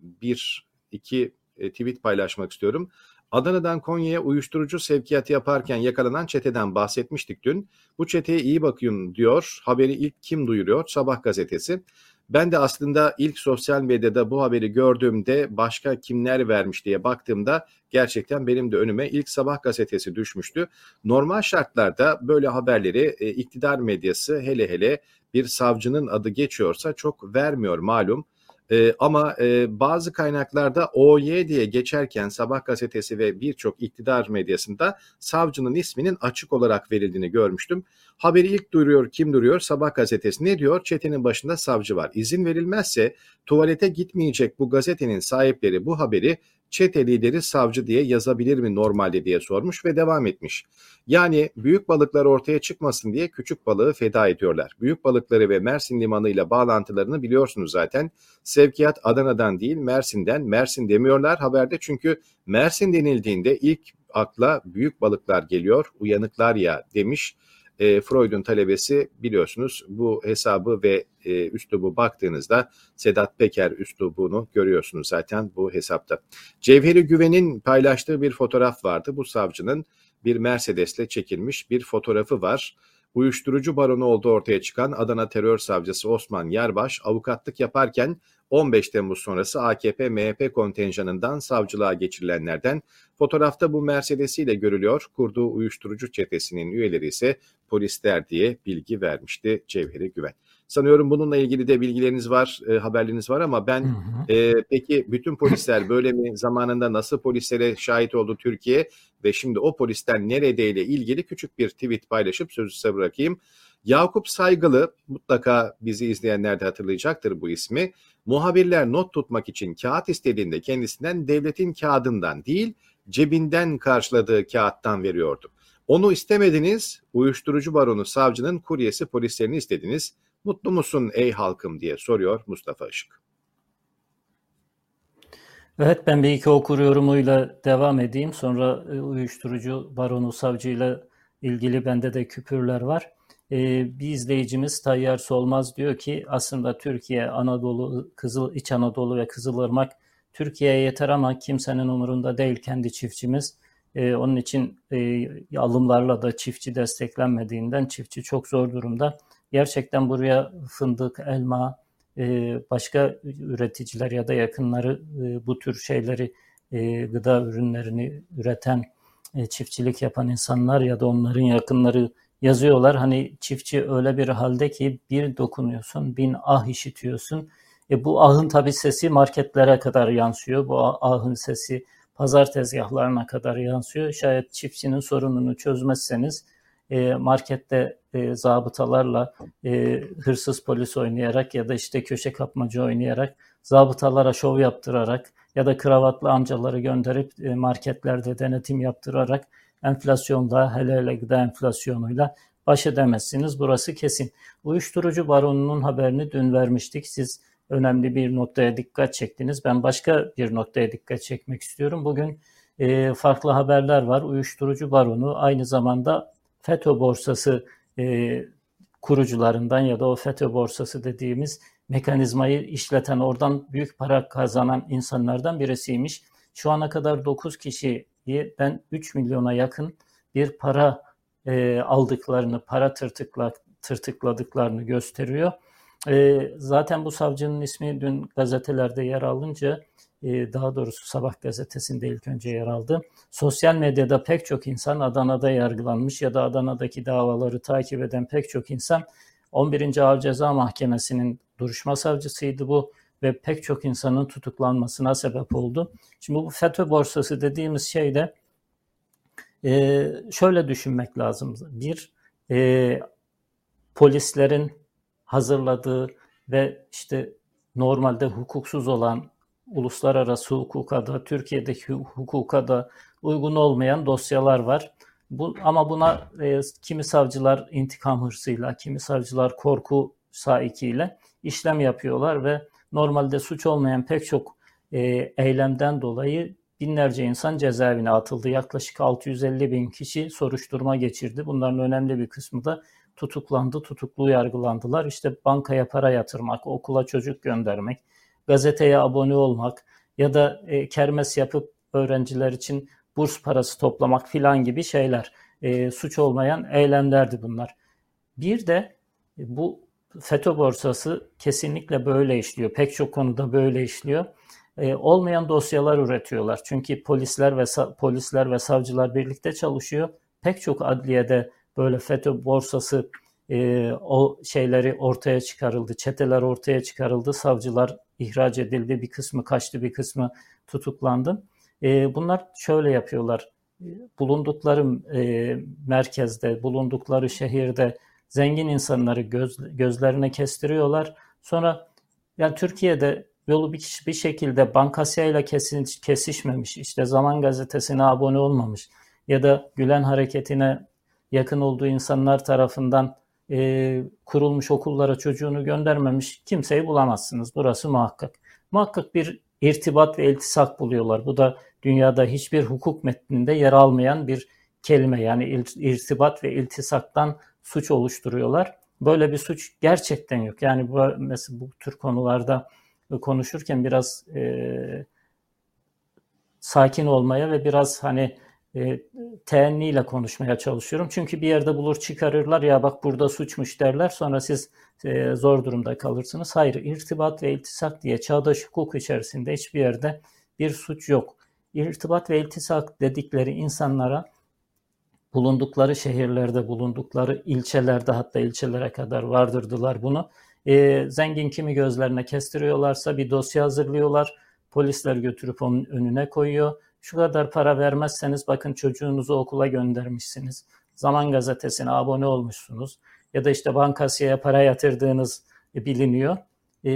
bir iki e, tweet paylaşmak istiyorum. Adana'dan Konya'ya uyuşturucu sevkiyatı yaparken yakalanan çeteden bahsetmiştik dün. Bu çeteye iyi bakın diyor. Haberi ilk kim duyuruyor? Sabah gazetesi. Ben de aslında ilk sosyal medyada bu haberi gördüğümde başka kimler vermiş diye baktığımda gerçekten benim de önüme ilk sabah gazetesi düşmüştü. Normal şartlarda böyle haberleri e, iktidar medyası hele hele bir savcının adı geçiyorsa çok vermiyor malum. E, ama e, bazı kaynaklarda OY diye geçerken Sabah gazetesi ve birçok iktidar medyasında savcının isminin açık olarak verildiğini görmüştüm. Haberi ilk duyuruyor kim duruyor? Sabah gazetesi ne diyor? Çetenin başında savcı var. İzin verilmezse tuvalete gitmeyecek bu gazetenin sahipleri bu haberi çete lideri savcı diye yazabilir mi normalde diye sormuş ve devam etmiş. Yani büyük balıklar ortaya çıkmasın diye küçük balığı feda ediyorlar. Büyük balıkları ve Mersin limanı ile bağlantılarını biliyorsunuz zaten. Sevkiyat Adana'dan değil Mersin'den. Mersin demiyorlar haberde çünkü Mersin denildiğinde ilk akla büyük balıklar geliyor. Uyanıklar ya demiş e, Freud'un talebesi biliyorsunuz bu hesabı ve e, üslubu baktığınızda Sedat Peker üslubunu görüyorsunuz zaten bu hesapta. Cevheri Güven'in paylaştığı bir fotoğraf vardı. Bu savcının bir Mercedes'le çekilmiş bir fotoğrafı var. Uyuşturucu baronu olduğu ortaya çıkan Adana terör savcısı Osman Yarbaş avukatlık yaparken 15 Temmuz sonrası AKP MHP kontenjanından savcılığa geçirilenlerden fotoğrafta bu Mercedes ile görülüyor. Kurduğu uyuşturucu çetesinin üyeleri ise polisler diye bilgi vermişti Cevheri Güven. Sanıyorum bununla ilgili de bilgileriniz var, e, haberleriniz var ama ben hı hı. E, peki bütün polisler böyle mi zamanında nasıl polislere şahit oldu Türkiye ve şimdi o polisten neredeyle ilgili küçük bir tweet paylaşıp sözü size bırakayım. Yakup Saygılı mutlaka bizi izleyenler de hatırlayacaktır bu ismi. Muhabirler not tutmak için kağıt istediğinde kendisinden devletin kağıdından değil cebinden karşıladığı kağıttan veriyordu. Onu istemediniz, uyuşturucu baronu savcının kuryesi polislerini istediniz. Mutlu musun ey halkım diye soruyor Mustafa Işık. Evet ben bir iki okur yorumuyla devam edeyim. Sonra e, uyuşturucu baronu savcıyla ilgili bende de küpürler var. Ee, bir izleyicimiz Tayyar Solmaz diyor ki aslında Türkiye, Anadolu, Kızıl İç Anadolu ve Kızılırmak Türkiye'ye yeter ama kimsenin umurunda değil kendi çiftçimiz. Ee, onun için e, alımlarla da çiftçi desteklenmediğinden çiftçi çok zor durumda. Gerçekten buraya fındık, elma, e, başka üreticiler ya da yakınları e, bu tür şeyleri e, gıda ürünlerini üreten e, çiftçilik yapan insanlar ya da onların yakınları yazıyorlar. Hani çiftçi öyle bir halde ki bir dokunuyorsun, bin ah işitiyorsun. E bu ahın tabi sesi marketlere kadar yansıyor. Bu ahın sesi pazar tezgahlarına kadar yansıyor. Şayet çiftçinin sorununu çözmezseniz e, markette e, zabıtalarla e, hırsız polis oynayarak ya da işte köşe kapmacı oynayarak zabıtalara şov yaptırarak ya da kravatlı amcaları gönderip e, marketlerde denetim yaptırarak enflasyonda hele hele gıda enflasyonuyla baş edemezsiniz. Burası kesin. Uyuşturucu baronunun haberini dün vermiştik. Siz önemli bir noktaya dikkat çektiniz. Ben başka bir noktaya dikkat çekmek istiyorum. Bugün e, farklı haberler var. Uyuşturucu baronu aynı zamanda FETÖ borsası e, kurucularından ya da o FETÖ borsası dediğimiz mekanizmayı işleten, oradan büyük para kazanan insanlardan birisiymiş. Şu ana kadar 9 kişiden 3 milyona yakın bir para e, aldıklarını, para tırtıkla, tırtıkladıklarını gösteriyor. E, zaten bu savcının ismi dün gazetelerde yer alınca daha doğrusu Sabah gazetesinde ilk önce yer aldı. Sosyal medyada pek çok insan Adana'da yargılanmış ya da Adana'daki davaları takip eden pek çok insan 11. Ağır Ceza Mahkemesi'nin duruşma savcısıydı bu ve pek çok insanın tutuklanmasına sebep oldu. Şimdi bu FETÖ borsası dediğimiz şey de e, şöyle düşünmek lazım. Bir, e, polislerin hazırladığı ve işte normalde hukuksuz olan uluslararası hukuka da Türkiye'deki hukuka da uygun olmayan dosyalar var. Bu, ama buna e, kimi savcılar intikam hırsıyla, kimi savcılar korku saikiyle işlem yapıyorlar ve normalde suç olmayan pek çok e, eylemden dolayı binlerce insan cezaevine atıldı. Yaklaşık 650 bin kişi soruşturma geçirdi. Bunların önemli bir kısmı da tutuklandı, tutuklu yargılandılar. İşte bankaya para yatırmak, okula çocuk göndermek, gazeteye abone olmak ya da e, kermes yapıp öğrenciler için burs parası toplamak filan gibi şeyler. E, suç olmayan eylemlerdi bunlar. Bir de bu FETÖ borsası kesinlikle böyle işliyor. Pek çok konuda böyle işliyor. E, olmayan dosyalar üretiyorlar. Çünkü polisler ve polisler ve savcılar birlikte çalışıyor. Pek çok adliyede böyle FETÖ borsası e, o şeyleri ortaya çıkarıldı. Çeteler ortaya çıkarıldı. Savcılar ihraç edildi. Bir kısmı kaçtı, bir kısmı tutuklandı. E, bunlar şöyle yapıyorlar. Bulundukları e, merkezde, bulundukları şehirde zengin insanları göz, gözlerine kestiriyorlar. Sonra yani Türkiye'de yolu bir, bir şekilde Bankasya kesin, kesişmemiş, işte Zaman Gazetesi'ne abone olmamış ya da Gülen Hareketi'ne yakın olduğu insanlar tarafından e, kurulmuş okullara çocuğunu göndermemiş kimseyi bulamazsınız. Burası muhakkak. Muhakkak bir irtibat ve iltisak buluyorlar. Bu da dünyada hiçbir hukuk metninde yer almayan bir kelime. Yani irtibat ve iltisaktan suç oluşturuyorlar. Böyle bir suç gerçekten yok. Yani bu, mesela bu tür konularda konuşurken biraz e, sakin olmaya ve biraz hani e, teenniyle konuşmaya çalışıyorum. Çünkü bir yerde bulur çıkarırlar ya bak burada suçmuş derler sonra siz e, zor durumda kalırsınız. Hayır irtibat ve iltisak diye çağdaş hukuk içerisinde hiçbir yerde bir suç yok. İrtibat ve iltisak dedikleri insanlara bulundukları şehirlerde, bulundukları ilçelerde hatta ilçelere kadar vardırdılar bunu. E, zengin kimi gözlerine kestiriyorlarsa bir dosya hazırlıyorlar. Polisler götürüp onun önüne koyuyor şu kadar para vermezseniz bakın çocuğunuzu okula göndermişsiniz. Zaman gazetesine abone olmuşsunuz ya da işte bankasiyaya para yatırdığınız biliniyor. E,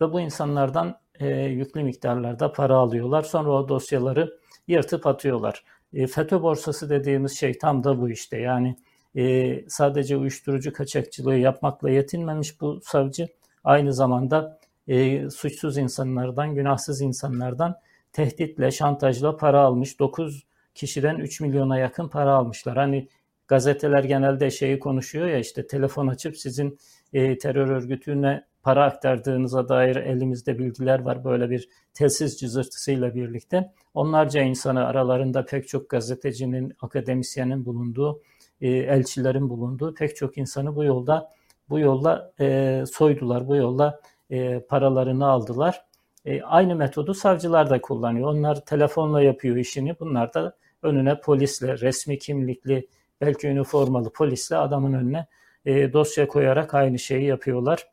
ve bu insanlardan e, yüklü miktarlarda para alıyorlar. Sonra o dosyaları yırtıp atıyorlar. E, FETÖ borsası dediğimiz şey tam da bu işte. Yani e, sadece uyuşturucu kaçakçılığı yapmakla yetinmemiş bu savcı. Aynı zamanda e, suçsuz insanlardan, günahsız insanlardan tehditle, şantajla para almış. 9 kişiden 3 milyona yakın para almışlar. Hani gazeteler genelde şeyi konuşuyor ya işte telefon açıp sizin e, terör örgütüne para aktardığınıza dair elimizde bilgiler var böyle bir telsiz cızırtısıyla birlikte. Onlarca insanı aralarında pek çok gazetecinin, akademisyenin bulunduğu, e, elçilerin bulunduğu pek çok insanı bu yolda bu yolla e, soydular, bu yolla e, paralarını aldılar. E, aynı metodu savcılar da kullanıyor. Onlar telefonla yapıyor işini. Bunlar da önüne polisle, resmi kimlikli, belki üniformalı polisle adamın önüne e, dosya koyarak aynı şeyi yapıyorlar.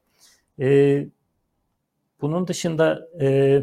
E, bunun dışında e,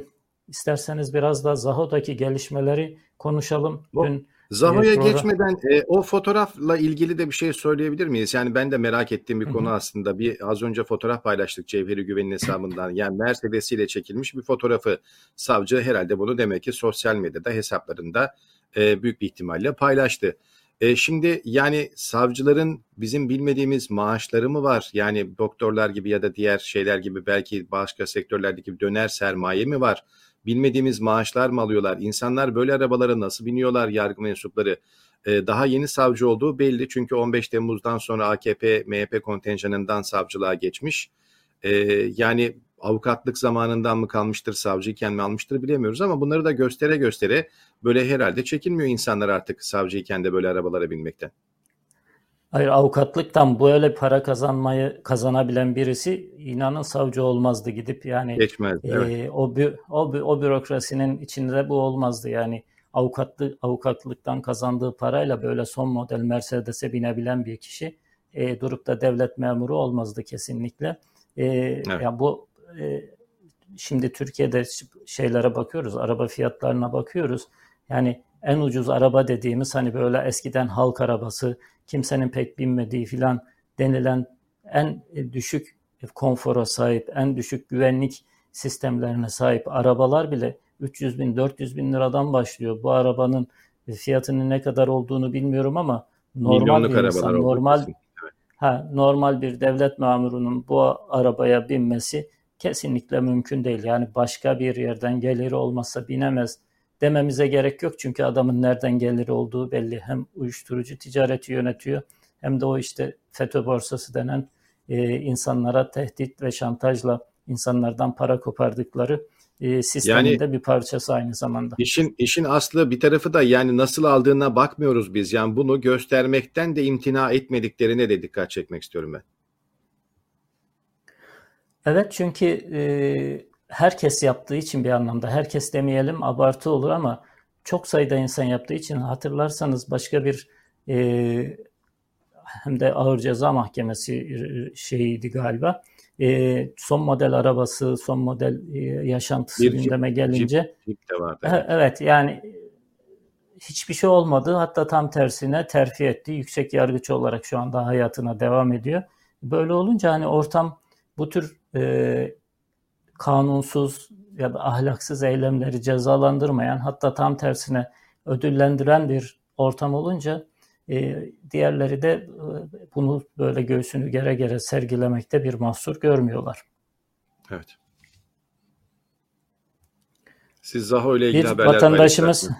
isterseniz biraz da Zaho'daki gelişmeleri konuşalım. Dün Zaho'ya program... geçmeden e, o fotoğrafla ilgili de bir şey söyleyebilir miyiz? Yani ben de merak ettiğim bir konu aslında. Bir az önce fotoğraf paylaştık Cevheri Güven'in hesabından. Yani Mercedes ile çekilmiş bir fotoğrafı. Savcı herhalde bunu demek ki sosyal medyada hesaplarında e, büyük bir ihtimalle paylaştı. E, şimdi yani savcıların bizim bilmediğimiz maaşları mı var? Yani doktorlar gibi ya da diğer şeyler gibi belki başka sektörlerdeki döner sermaye mi var? Bilmediğimiz maaşlar mı alıyorlar? İnsanlar böyle arabalara nasıl biniyorlar yargı mensupları? Ee, daha yeni savcı olduğu belli çünkü 15 Temmuz'dan sonra AKP, MHP kontenjanından savcılığa geçmiş. Ee, yani avukatlık zamanından mı kalmıştır, savcıyken mi almıştır bilemiyoruz ama bunları da göstere göstere böyle herhalde çekinmiyor insanlar artık savcıyken de böyle arabalara binmekten. Hayır avukatlıktan böyle para kazanmayı kazanabilen birisi inanın savcı olmazdı gidip yani geçmez. E, evet. o, o o bürokrasinin içinde bu olmazdı yani avukatlık avukatlıktan kazandığı parayla böyle son model Mercedes'e binebilen bir kişi e, durup da devlet memuru olmazdı kesinlikle. E, evet. Yani bu e, şimdi Türkiye'de şeylere bakıyoruz, araba fiyatlarına bakıyoruz. Yani en ucuz araba dediğimiz hani böyle eskiden halk arabası kimsenin pek binmediği filan denilen en düşük konfora sahip, en düşük güvenlik sistemlerine sahip arabalar bile 300 bin, 400 bin liradan başlıyor. Bu arabanın fiyatının ne kadar olduğunu bilmiyorum ama normal Milyonluk bir insan, normal ha, normal bir devlet memurunun bu arabaya binmesi kesinlikle mümkün değil. Yani başka bir yerden geliri olmazsa binemez dememize gerek yok. Çünkü adamın nereden geliri olduğu belli. Hem uyuşturucu ticareti yönetiyor hem de o işte FETÖ borsası denen e, insanlara tehdit ve şantajla insanlardan para kopardıkları e, sistemin yani, de bir parçası aynı zamanda. İşin işin aslı bir tarafı da yani nasıl aldığına bakmıyoruz biz. Yani bunu göstermekten de imtina etmediklerine de dikkat çekmek istiyorum ben. Evet çünkü e, herkes yaptığı için bir anlamda herkes demeyelim abartı olur ama çok sayıda insan yaptığı için hatırlarsanız başka bir e, hem de ağır ceza mahkemesi e, şeyiydi galiba. E, son model arabası, son model e, yaşantısı bir gündeme cip, gelince cip, cip de vardı. Evet yani hiçbir şey olmadı. Hatta tam tersine terfi etti. Yüksek yargıç olarak şu anda hayatına devam ediyor. Böyle olunca hani ortam bu tür e, kanunsuz ya da ahlaksız eylemleri cezalandırmayan hatta tam tersine ödüllendiren bir ortam olunca e, diğerleri de e, bunu böyle göğsünü gere gere sergilemekte bir mahsur görmüyorlar. Evet. Siz Zaho ile ilgili bir haberler vatandaşımız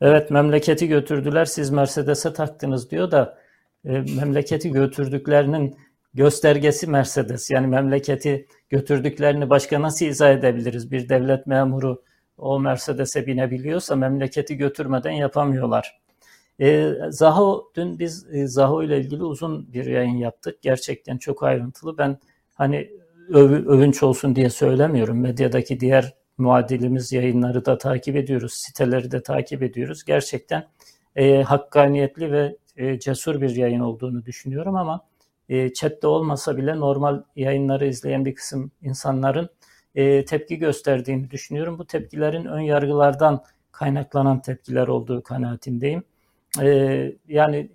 evet memleketi götürdüler siz Mercedes'e taktınız diyor da e, memleketi götürdüklerinin göstergesi Mercedes. Yani memleketi götürdüklerini başka nasıl izah edebiliriz? Bir devlet memuru o Mercedes'e binebiliyorsa memleketi götürmeden yapamıyorlar. E, Zaho dün biz e, Zaho ile ilgili uzun bir yayın yaptık. Gerçekten çok ayrıntılı. Ben hani öv, övünç olsun diye söylemiyorum. Medyadaki diğer muadilimiz yayınları da takip ediyoruz. Siteleri de takip ediyoruz. Gerçekten e, hakkaniyetli ve e, cesur bir yayın olduğunu düşünüyorum ama e, chatte olmasa bile normal yayınları izleyen bir kısım insanların e, tepki gösterdiğini düşünüyorum. Bu tepkilerin ön yargılardan kaynaklanan tepkiler olduğu kanaatindeyim. E, yani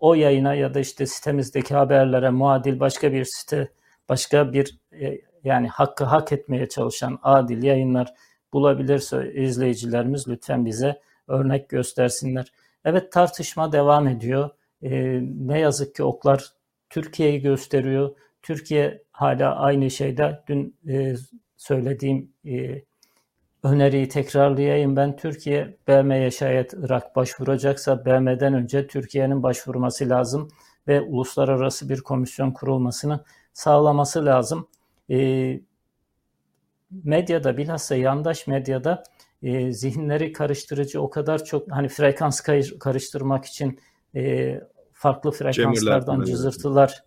o yayına ya da işte sitemizdeki haberlere muadil başka bir site, başka bir e, yani hakkı hak etmeye çalışan adil yayınlar bulabilirse izleyicilerimiz lütfen bize örnek göstersinler. Evet tartışma devam ediyor. E, ne yazık ki oklar Türkiye'yi gösteriyor. Türkiye hala aynı şeyde. Dün e, söylediğim e, öneriyi tekrarlayayım. Ben Türkiye BM'ye şayet Irak başvuracaksa BM'den önce Türkiye'nin başvurması lazım ve uluslararası bir komisyon kurulmasını sağlaması lazım. E, medyada bilhassa yandaş medyada e, zihinleri karıştırıcı o kadar çok hani frekans karıştırmak için e, farklı frekanslardan cızırtılar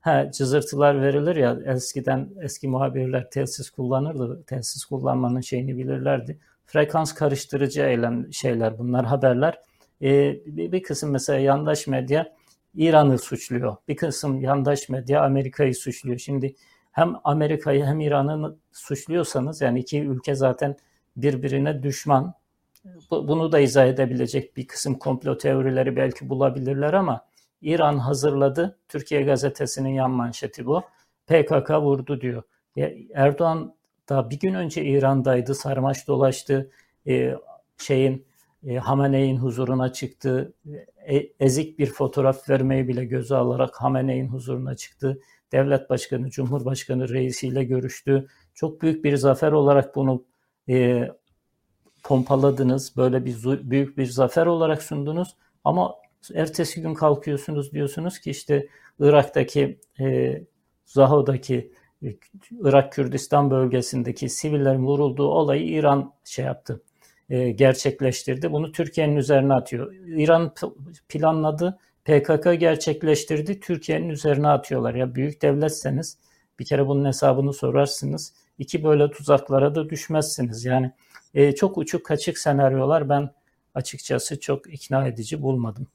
ha, cızırtılar verilir ya eskiden eski muhabirler telsiz kullanırdı. Telsiz kullanmanın şeyini bilirlerdi. Frekans karıştırıcı eylem şeyler bunlar haberler. Ee, bir, bir kısım mesela yandaş medya İran'ı suçluyor. Bir kısım yandaş medya Amerika'yı suçluyor. Şimdi hem Amerika'yı hem İran'ı suçluyorsanız yani iki ülke zaten birbirine düşman. Bunu da izah edebilecek bir kısım komplo teorileri belki bulabilirler ama İran hazırladı. Türkiye gazetesinin yan manşeti bu. PKK vurdu diyor. Erdoğan da bir gün önce İran'daydı. Sarmaş dolaştı. E, şeyin e, Hamene'in huzuruna çıktı. E, ezik bir fotoğraf vermeyi bile göze alarak Hamene'in huzuruna çıktı. Devlet Başkanı, Cumhurbaşkanı reisiyle görüştü. Çok büyük bir zafer olarak bunu e, pompaladınız. Böyle bir büyük bir zafer olarak sundunuz. Ama Ertesi gün kalkıyorsunuz diyorsunuz ki işte Irak'taki e, Zaho'daki e, Irak Kürdistan bölgesindeki sivillerin vurulduğu olayı İran şey yaptı, e, gerçekleştirdi. Bunu Türkiye'nin üzerine atıyor. İran planladı, PKK gerçekleştirdi, Türkiye'nin üzerine atıyorlar. Ya büyük devletseniz bir kere bunun hesabını sorarsınız. İki böyle tuzaklara da düşmezsiniz. Yani e, çok uçuk kaçık senaryolar ben açıkçası çok ikna edici bulmadım.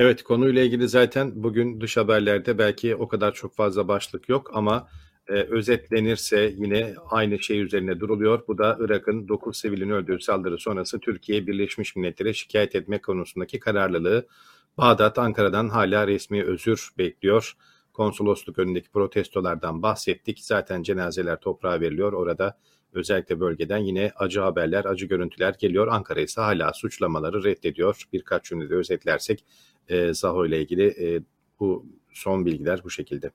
Evet konuyla ilgili zaten bugün dış haberlerde belki o kadar çok fazla başlık yok ama e, özetlenirse yine aynı şey üzerine duruluyor. Bu da Irak'ın 9 sivilin öldüğü saldırı sonrası Türkiye Birleşmiş Milletler'e şikayet etme konusundaki kararlılığı. Bağdat Ankara'dan hala resmi özür bekliyor. Konsolosluk önündeki protestolardan bahsettik. Zaten cenazeler toprağa veriliyor. Orada özellikle bölgeden yine acı haberler, acı görüntüler geliyor. Ankara ise hala suçlamaları reddediyor. Birkaç cümlede özetlersek e, Zaho ile ilgili e, bu son bilgiler bu şekilde.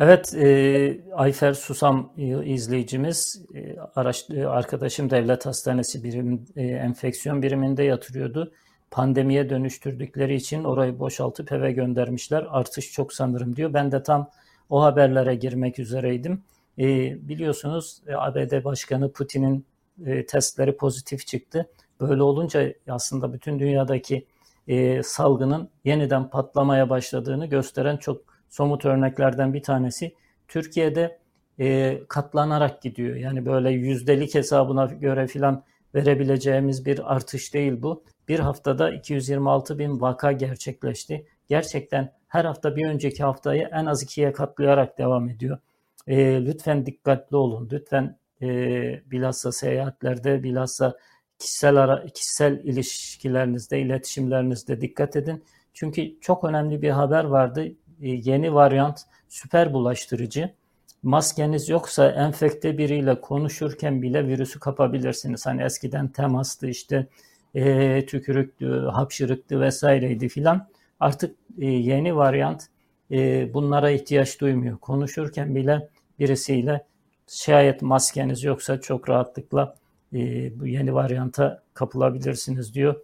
Evet, e, Ayfer Susam izleyicimiz, e, araç, e, arkadaşım devlet hastanesi birim, e, enfeksiyon biriminde yatırıyordu. Pandemiye dönüştürdükleri için orayı boşaltıp eve göndermişler. Artış çok sanırım diyor. Ben de tam o haberlere girmek üzereydim. E, biliyorsunuz e, ABD Başkanı Putin'in e, testleri pozitif çıktı. Böyle olunca aslında bütün dünyadaki e, salgının yeniden patlamaya başladığını gösteren çok somut örneklerden bir tanesi. Türkiye'de e, katlanarak gidiyor. Yani böyle yüzdelik hesabına göre filan verebileceğimiz bir artış değil bu. Bir haftada 226 bin vaka gerçekleşti. Gerçekten her hafta bir önceki haftayı en az ikiye katlayarak devam ediyor. E, lütfen dikkatli olun. Lütfen e, bilhassa seyahatlerde, bilhassa kişisel ara, kişisel ilişkilerinizde, iletişimlerinizde dikkat edin. Çünkü çok önemli bir haber vardı. E, yeni varyant süper bulaştırıcı. Maskeniz yoksa enfekte biriyle konuşurken bile virüsü kapabilirsiniz. Hani eskiden temastı işte e, tükürüktü, hapşırıktı vesaireydi filan. Artık e, yeni varyant e, bunlara ihtiyaç duymuyor. Konuşurken bile birisiyle şayet maskeniz yoksa çok rahatlıkla e, bu yeni varyanta kapılabilirsiniz diyor.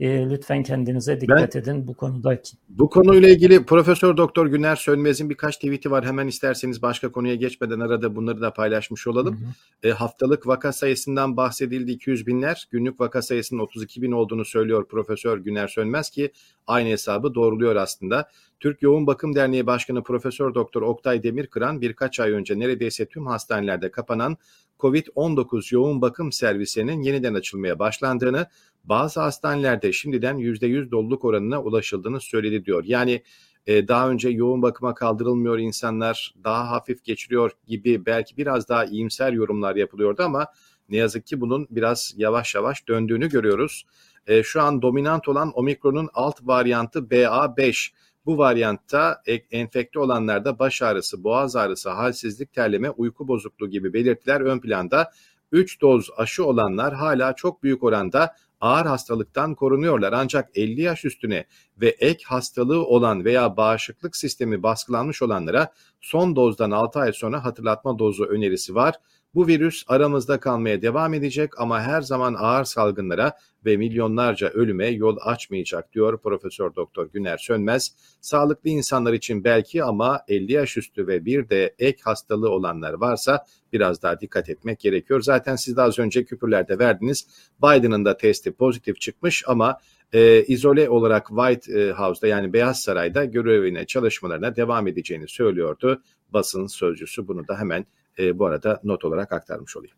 E, lütfen kendinize dikkat ben, edin bu konudaki. Bu konuyla ilgili Profesör Doktor Güner Sönmez'in birkaç tweet'i var. Hemen isterseniz başka konuya geçmeden arada bunları da paylaşmış olalım. Hı hı. E, haftalık vaka sayısından bahsedildi 200 binler. Günlük vaka sayısının 32 bin olduğunu söylüyor Profesör Güner Sönmez ki aynı hesabı doğruluyor aslında. Türk Yoğun Bakım Derneği Başkanı Profesör Doktor Oktay Demirkıran birkaç ay önce neredeyse tüm hastanelerde kapanan COVID-19 yoğun bakım servisinin yeniden açılmaya başlandığını, bazı hastanelerde şimdiden %100 doluluk oranına ulaşıldığını söyledi diyor. Yani e, daha önce yoğun bakıma kaldırılmıyor insanlar, daha hafif geçiriyor gibi belki biraz daha iyimser yorumlar yapılıyordu ama ne yazık ki bunun biraz yavaş yavaş döndüğünü görüyoruz. E, şu an dominant olan omikronun alt varyantı BA5 bu varyantta enfekte olanlarda baş ağrısı, boğaz ağrısı, halsizlik, terleme, uyku bozukluğu gibi belirtiler ön planda. 3 doz aşı olanlar hala çok büyük oranda ağır hastalıktan korunuyorlar. Ancak 50 yaş üstüne ve ek hastalığı olan veya bağışıklık sistemi baskılanmış olanlara son dozdan 6 ay sonra hatırlatma dozu önerisi var. Bu virüs aramızda kalmaya devam edecek ama her zaman ağır salgınlara ve milyonlarca ölüme yol açmayacak diyor Profesör Doktor Güner Sönmez. Sağlıklı insanlar için belki ama 50 yaş üstü ve bir de ek hastalığı olanlar varsa biraz daha dikkat etmek gerekiyor. Zaten siz de az önce küpürlerde verdiniz. Biden'ın da testi pozitif çıkmış ama e, izole olarak White House'da yani Beyaz Saray'da görevine çalışmalarına devam edeceğini söylüyordu. Basın sözcüsü bunu da hemen e, bu arada not olarak aktarmış olayım.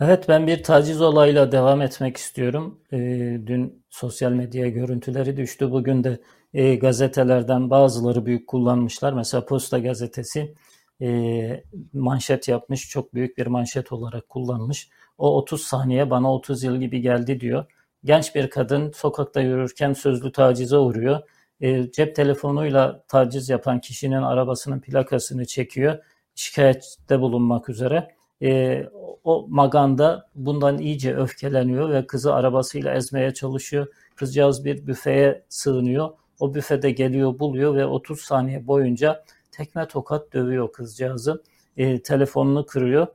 Evet ben bir taciz olayla devam etmek istiyorum. E, dün sosyal medya görüntüleri düştü. Bugün de e, gazetelerden bazıları büyük kullanmışlar. Mesela Posta gazetesi e, manşet yapmış. Çok büyük bir manşet olarak kullanmış. O 30 saniye bana 30 yıl gibi geldi diyor. Genç bir kadın sokakta yürürken sözlü tacize uğruyor. E, cep telefonuyla taciz yapan kişinin arabasının plakasını çekiyor şikayette bulunmak üzere. E, o Maganda bundan iyice öfkeleniyor ve kızı arabasıyla ezmeye çalışıyor. Kızcağız bir büfeye sığınıyor. O büfede geliyor buluyor ve 30 saniye boyunca tekme tokat dövüyor kızcağızı. E, telefonunu kırıyor.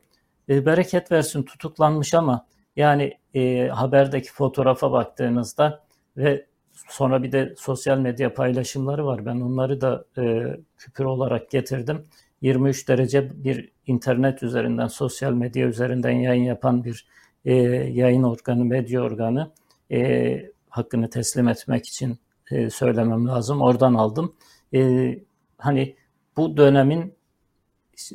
E, bereket versin tutuklanmış ama yani e, haberdeki fotoğrafa baktığınızda ve sonra bir de sosyal medya paylaşımları var. Ben onları da e, küpür olarak getirdim. 23 derece bir internet üzerinden, sosyal medya üzerinden yayın yapan bir e, yayın organı, medya organı e, hakkını teslim etmek için e, söylemem lazım. Oradan aldım. E, hani bu dönemin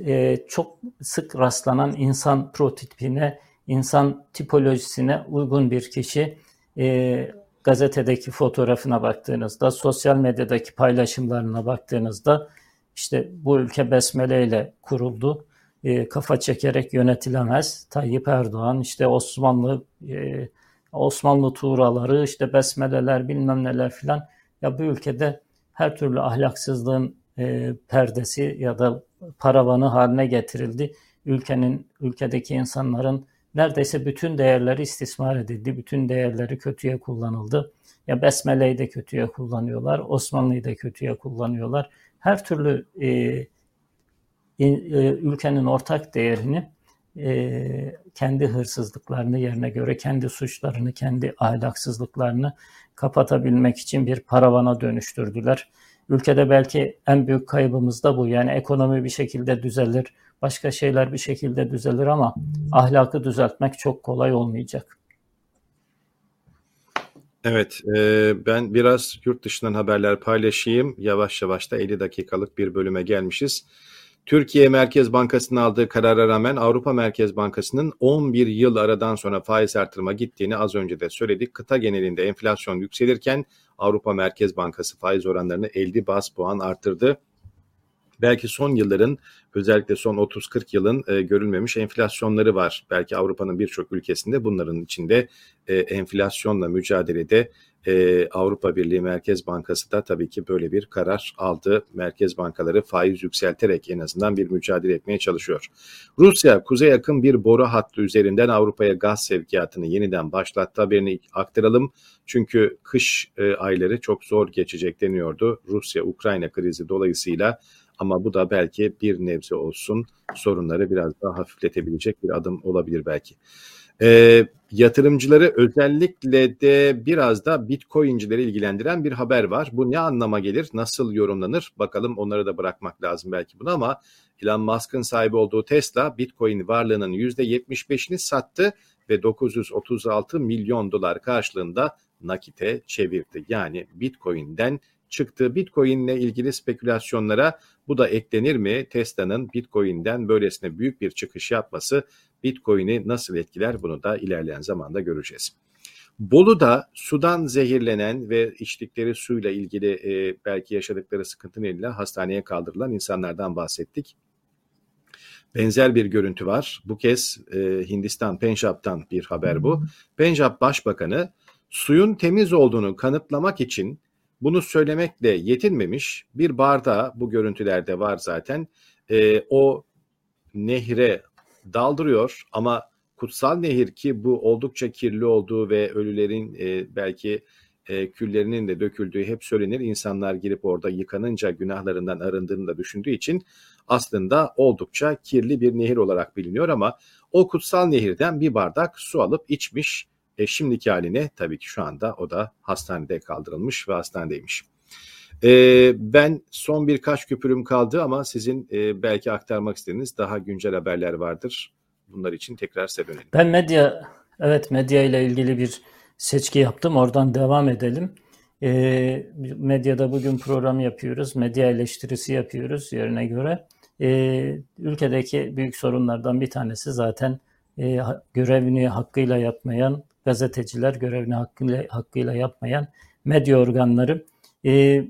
e, çok sık rastlanan insan prototipine, insan tipolojisine uygun bir kişi e, gazetedeki fotoğrafına baktığınızda, sosyal medyadaki paylaşımlarına baktığınızda işte bu ülke besmele ile kuruldu. E, kafa çekerek yönetilemez. Tayyip Erdoğan işte Osmanlı e, Osmanlı tuğraları işte besmeleler bilmem neler filan. Ya bu ülkede her türlü ahlaksızlığın e, perdesi ya da paravanı haline getirildi. Ülkenin, ülkedeki insanların neredeyse bütün değerleri istismar edildi. Bütün değerleri kötüye kullanıldı. Ya Besmele'yi de kötüye kullanıyorlar. Osmanlı'yı da kötüye kullanıyorlar her türlü e, e, ülkenin ortak değerini e, kendi hırsızlıklarını yerine göre kendi suçlarını, kendi ahlaksızlıklarını kapatabilmek için bir paravana dönüştürdüler. Ülkede belki en büyük kaybımız da bu. Yani ekonomi bir şekilde düzelir, başka şeyler bir şekilde düzelir ama ahlakı düzeltmek çok kolay olmayacak. Evet, e, ben biraz yurt dışından haberler paylaşayım. Yavaş yavaş da 50 dakikalık bir bölüme gelmişiz. Türkiye Merkez Bankası'nın aldığı karara rağmen Avrupa Merkez Bankası'nın 11 yıl aradan sonra faiz artırma gittiğini az önce de söyledik. Kıta genelinde enflasyon yükselirken Avrupa Merkez Bankası faiz oranlarını 50 bas puan arttırdı belki son yılların özellikle son 30-40 yılın e, görülmemiş enflasyonları var. Belki Avrupa'nın birçok ülkesinde bunların içinde e, enflasyonla mücadelede e, Avrupa Birliği Merkez Bankası da tabii ki böyle bir karar aldı. Merkez bankaları faiz yükselterek en azından bir mücadele etmeye çalışıyor. Rusya kuzey yakın bir boru hattı üzerinden Avrupa'ya gaz sevkiyatını yeniden başlattı haberini aktaralım. Çünkü kış e, ayları çok zor geçecek deniyordu. Rusya-Ukrayna krizi dolayısıyla ama bu da belki bir nebze olsun sorunları biraz daha hafifletebilecek bir adım olabilir belki. E, yatırımcıları özellikle de biraz da Bitcoin'cileri ilgilendiren bir haber var. Bu ne anlama gelir, nasıl yorumlanır? Bakalım onları da bırakmak lazım belki bunu ama Elon Musk'ın sahibi olduğu Tesla Bitcoin varlığının %75'ini sattı ve 936 milyon dolar karşılığında nakite çevirdi. Yani Bitcoin'den çıktı. Bitcoin ile ilgili spekülasyonlara bu da eklenir mi? Tesla'nın Bitcoin'den böylesine büyük bir çıkış yapması Bitcoin'i nasıl etkiler bunu da ilerleyen zamanda göreceğiz. Bolu'da sudan zehirlenen ve içtikleri suyla ilgili e, belki yaşadıkları sıkıntı nedeniyle hastaneye kaldırılan insanlardan bahsettik. Benzer bir görüntü var. Bu kez e, Hindistan Penjab'dan bir haber bu. Penjab Başbakanı suyun temiz olduğunu kanıtlamak için bunu söylemekle yetinmemiş. Bir bardağı bu görüntülerde var zaten. E, o nehre daldırıyor ama kutsal nehir ki bu oldukça kirli olduğu ve ölülerin e, belki e, küllerinin de döküldüğü hep söylenir. İnsanlar girip orada yıkanınca günahlarından arındığını da düşündüğü için aslında oldukça kirli bir nehir olarak biliniyor ama o kutsal nehirden bir bardak su alıp içmiş e, şimdiki haline tabii ki şu anda o da hastanede kaldırılmış ve hastanedeymiş. E, ben son birkaç küpürüm kaldı ama sizin e, belki aktarmak istediğiniz daha güncel haberler vardır. Bunlar için tekrar size dönelim. Ben medya, evet medya ile ilgili bir seçki yaptım. Oradan devam edelim. E, medyada bugün program yapıyoruz. Medya eleştirisi yapıyoruz yerine göre. E, ülkedeki büyük sorunlardan bir tanesi zaten e, görevini hakkıyla yapmayan gazeteciler görevini hakkıyla, hakkıyla yapmayan medya organları. E,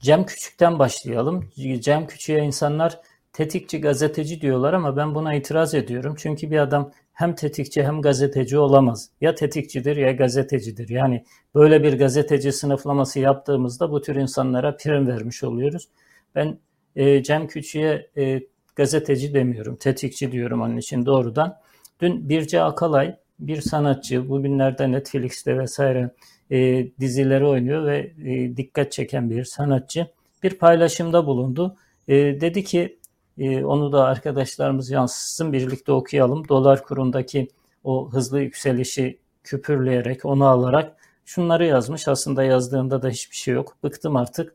Cem Küçük'ten başlayalım. Cem Küçük'e insanlar tetikçi gazeteci diyorlar ama ben buna itiraz ediyorum. Çünkü bir adam hem tetikçi hem gazeteci olamaz. Ya tetikçidir ya gazetecidir. Yani böyle bir gazeteci sınıflaması yaptığımızda bu tür insanlara prim vermiş oluyoruz. Ben e, Cem Küçük'e e, gazeteci demiyorum, tetikçi diyorum onun için doğrudan. Dün Birce Akalay bir sanatçı bugünlerde Netflix'te vesaire e, dizileri oynuyor ve e, dikkat çeken bir sanatçı bir paylaşımda bulundu. E, dedi ki e, onu da arkadaşlarımız yansıtsın birlikte okuyalım. Dolar kurundaki o hızlı yükselişi küpürleyerek onu alarak şunları yazmış. Aslında yazdığında da hiçbir şey yok. Bıktım artık.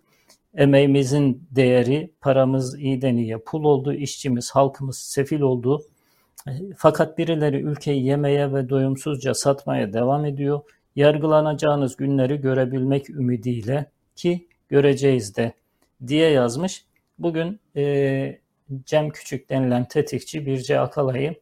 Emeğimizin değeri, paramız iyiden iyiye pul oldu, işçimiz, halkımız sefil oldu. Fakat birileri ülkeyi yemeye ve doyumsuzca satmaya devam ediyor. Yargılanacağınız günleri görebilmek ümidiyle ki göreceğiz de diye yazmış. Bugün e, Cem Küçük denilen tetikçi Birce Akalay'ı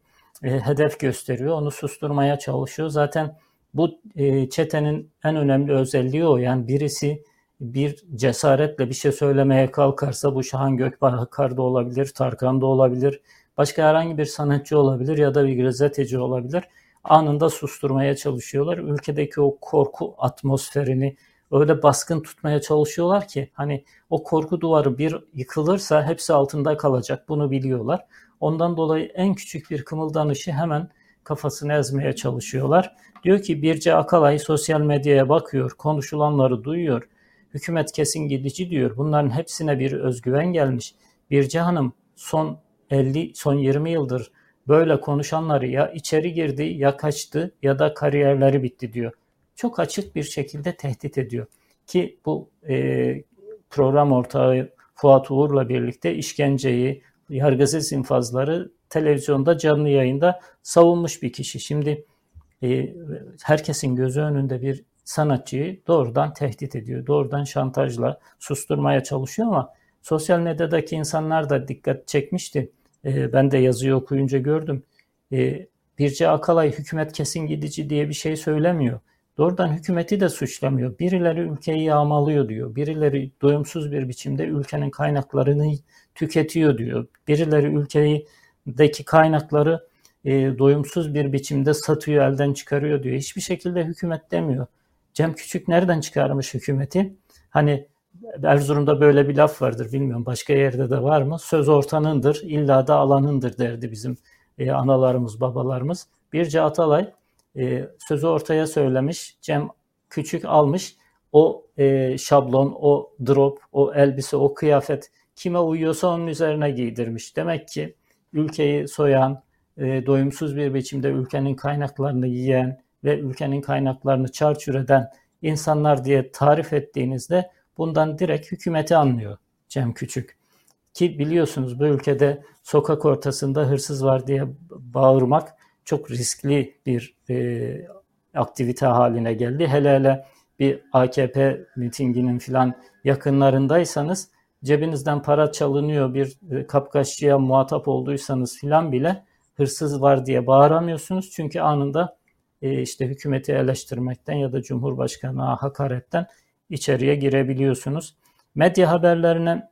e, hedef gösteriyor. Onu susturmaya çalışıyor. Zaten bu e, çetenin en önemli özelliği o. Yani birisi bir cesaretle bir şey söylemeye kalkarsa bu Şahan Gökbakar da olabilir, Tarkan da olabilir, Başka herhangi bir sanatçı olabilir ya da bir gazeteci olabilir. Anında susturmaya çalışıyorlar. Ülkedeki o korku atmosferini öyle baskın tutmaya çalışıyorlar ki hani o korku duvarı bir yıkılırsa hepsi altında kalacak. Bunu biliyorlar. Ondan dolayı en küçük bir kımıldanışı hemen kafasını ezmeye çalışıyorlar. Diyor ki Birce Akalay sosyal medyaya bakıyor, konuşulanları duyuyor. Hükümet kesin gidici diyor. Bunların hepsine bir özgüven gelmiş. Birce Hanım son 50 son 20 yıldır böyle konuşanları ya içeri girdi ya kaçtı ya da kariyerleri bitti diyor. Çok açık bir şekilde tehdit ediyor. Ki bu e, program ortağı Fuat Uğur'la birlikte işkenceyi, yargısız infazları televizyonda canlı yayında savunmuş bir kişi. Şimdi e, herkesin gözü önünde bir sanatçıyı doğrudan tehdit ediyor. Doğrudan şantajla susturmaya çalışıyor ama sosyal medyadaki insanlar da dikkat çekmişti. E, ben de yazıyı okuyunca gördüm. E, Birce Akalay hükümet kesin gidici diye bir şey söylemiyor. Doğrudan hükümeti de suçlamıyor. Birileri ülkeyi yağmalıyor diyor. Birileri doyumsuz bir biçimde ülkenin kaynaklarını tüketiyor diyor. Birileri ülkedeki kaynakları e, doyumsuz bir biçimde satıyor, elden çıkarıyor diyor. Hiçbir şekilde hükümet demiyor. Cem Küçük nereden çıkarmış hükümeti? Hani Erzurum'da böyle bir laf vardır bilmiyorum başka yerde de var mı? Söz ortanındır, illa da alanındır derdi bizim e, analarımız, babalarımız. Birce Atalay e, sözü ortaya söylemiş, Cem Küçük almış o e, şablon, o drop, o elbise, o kıyafet kime uyuyorsa onun üzerine giydirmiş. Demek ki ülkeyi soyan, e, doyumsuz bir biçimde ülkenin kaynaklarını yiyen ve ülkenin kaynaklarını çarçur eden insanlar diye tarif ettiğinizde bundan direkt hükümeti anlıyor Cem Küçük. Ki biliyorsunuz bu ülkede sokak ortasında hırsız var diye bağırmak çok riskli bir e, aktivite haline geldi. Hele hele bir AKP mitinginin filan yakınlarındaysanız cebinizden para çalınıyor bir e, kapkaççıya muhatap olduysanız filan bile hırsız var diye bağıramıyorsunuz. Çünkü anında e, işte hükümeti eleştirmekten ya da Cumhurbaşkanı'na hakaretten içeriye girebiliyorsunuz. Medya haberlerine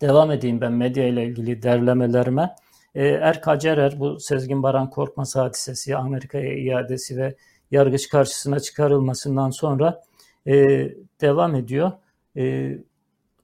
devam edeyim ben medya ile ilgili derlemelerime. E, Erka Cerer bu Sezgin Baran Korkmaz hadisesi, Amerika'ya iadesi ve yargıç karşısına çıkarılmasından sonra e, devam ediyor. E,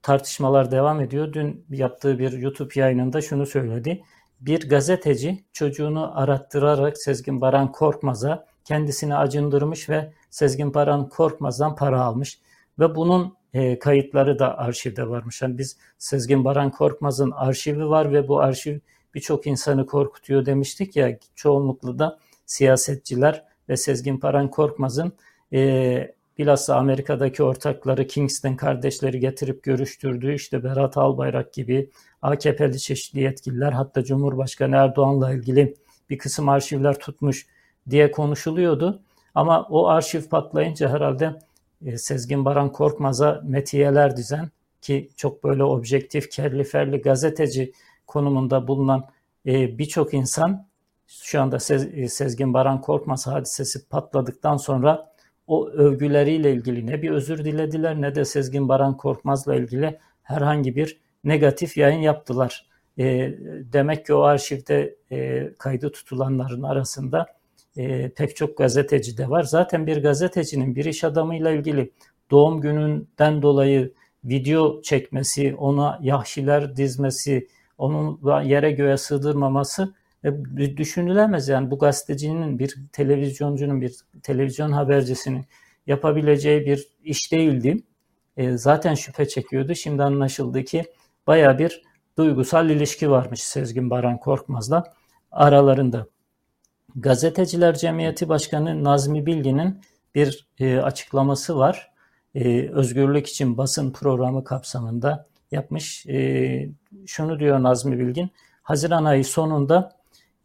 tartışmalar devam ediyor. Dün yaptığı bir YouTube yayınında şunu söyledi bir gazeteci çocuğunu arattırarak Sezgin Baran Korkmaz'a kendisini acındırmış ve Sezgin Baran Korkmaz'dan para almış ve bunun e, kayıtları da arşivde varmış. Yani biz Sezgin Baran Korkmaz'ın arşivi var ve bu arşiv birçok insanı korkutuyor demiştik ya çoğunlukla da siyasetçiler ve Sezgin Baran Korkmaz'ın e, bilhassa Amerika'daki ortakları Kingston kardeşleri getirip görüştürdüğü işte Berat Albayrak gibi AKP'li çeşitli yetkililer hatta Cumhurbaşkanı Erdoğan'la ilgili bir kısım arşivler tutmuş diye konuşuluyordu. Ama o arşiv patlayınca herhalde e, Sezgin Baran Korkmaz'a metiyeler dizen ki çok böyle objektif, kerli ferli gazeteci konumunda bulunan e, birçok insan şu anda e, Sezgin Baran Korkmaz hadisesi patladıktan sonra o övgüleriyle ilgili ne bir özür dilediler ne de Sezgin Baran Korkmaz'la ilgili herhangi bir negatif yayın yaptılar. E, demek ki o arşivde kaydı tutulanların arasında e, pek çok gazeteci de var. Zaten bir gazetecinin bir iş adamıyla ilgili doğum gününden dolayı video çekmesi, ona yahşiler dizmesi, onun yere göğe sığdırmaması e, düşünülemez. Yani bu gazetecinin, bir televizyoncunun, bir televizyon habercisinin yapabileceği bir iş değildi. E, zaten şüphe çekiyordu. Şimdi anlaşıldı ki baya bir duygusal ilişki varmış Sezgin Baran Korkmaz'la aralarında. Gazeteciler Cemiyeti Başkanı Nazmi Bilgin'in bir e, açıklaması var. E, özgürlük için basın programı kapsamında yapmış. E, şunu diyor Nazmi Bilgin, Haziran ayı sonunda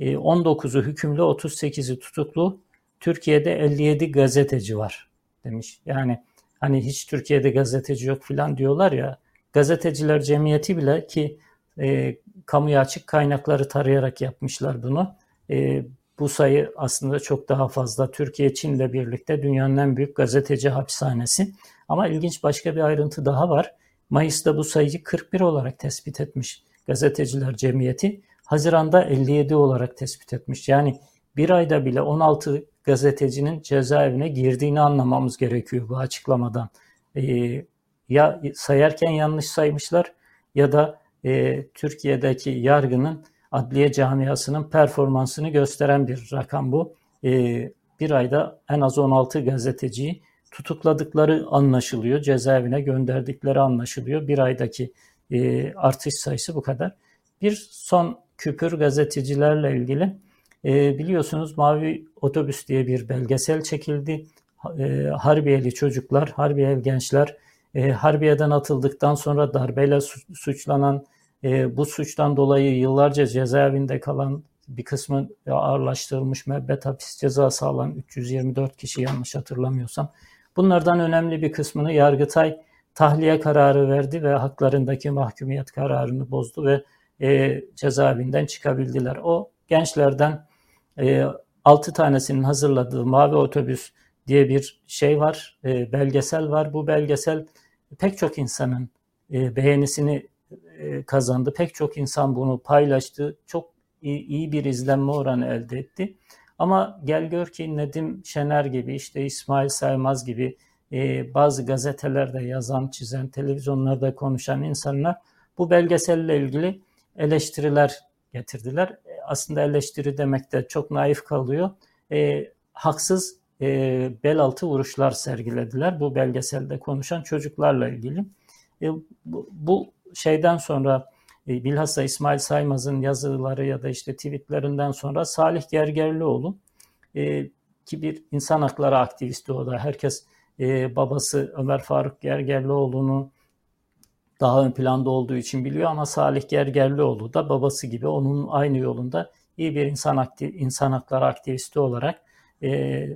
19'u e, hükümlü, 38'i tutuklu, Türkiye'de 57 gazeteci var demiş. Yani hani hiç Türkiye'de gazeteci yok filan diyorlar ya, Gazeteciler Cemiyeti bile ki e, kamuya açık kaynakları tarayarak yapmışlar bunu. E, bu sayı aslında çok daha fazla. Türkiye Çin'le birlikte dünyanın en büyük gazeteci hapishanesi. Ama ilginç başka bir ayrıntı daha var. Mayıs'ta bu sayıyı 41 olarak tespit etmiş Gazeteciler Cemiyeti. Haziran'da 57 olarak tespit etmiş. Yani bir ayda bile 16 gazetecinin cezaevine girdiğini anlamamız gerekiyor bu açıklamadan. Ee, ya sayarken yanlış saymışlar ya da e, Türkiye'deki yargının adliye camiasının performansını gösteren bir rakam bu. E, bir ayda en az 16 gazeteciyi tutukladıkları anlaşılıyor. Cezaevine gönderdikleri anlaşılıyor. Bir aydaki e, artış sayısı bu kadar. Bir son küpür gazetecilerle ilgili e, biliyorsunuz Mavi Otobüs diye bir belgesel çekildi. E, Harbiyeli çocuklar, Harbiyeli gençler Harbiye'den atıldıktan sonra darbeyle suçlanan, e, bu suçtan dolayı yıllarca cezaevinde kalan bir kısmı ağırlaştırılmış müebbet hapis cezası alan 324 kişi yanlış hatırlamıyorsam Bunlardan önemli bir kısmını Yargıtay tahliye kararı verdi ve haklarındaki mahkumiyet kararını bozdu ve e, cezaevinden çıkabildiler. O gençlerden e, 6 tanesinin hazırladığı Mavi Otobüs diye bir şey var, e, belgesel var. Bu belgesel pek çok insanın e, beğenisini kazandı. Pek çok insan bunu paylaştı. Çok iyi, iyi bir izlenme oranı elde etti. Ama gel gör ki Nedim Şener gibi, işte İsmail Saymaz gibi e, bazı gazetelerde yazan, çizen, televizyonlarda konuşan insanlar bu belgeselle ilgili eleştiriler getirdiler. E, aslında eleştiri demek de çok naif kalıyor. E, haksız e, bel altı vuruşlar sergilediler bu belgeselde konuşan çocuklarla ilgili. E, bu, bu şeyden sonra e, bilhassa İsmail Saymaz'ın yazıları ya da işte tweetlerinden sonra Salih Gergerlioğlu e, ki bir insan hakları aktivisti o da herkes e, babası Ömer Faruk Gergerlioğlu'nu daha ön planda olduğu için biliyor ama Salih Gergerlioğlu da babası gibi onun aynı yolunda iyi bir insan aktiv, insan hakları aktivisti olarak e,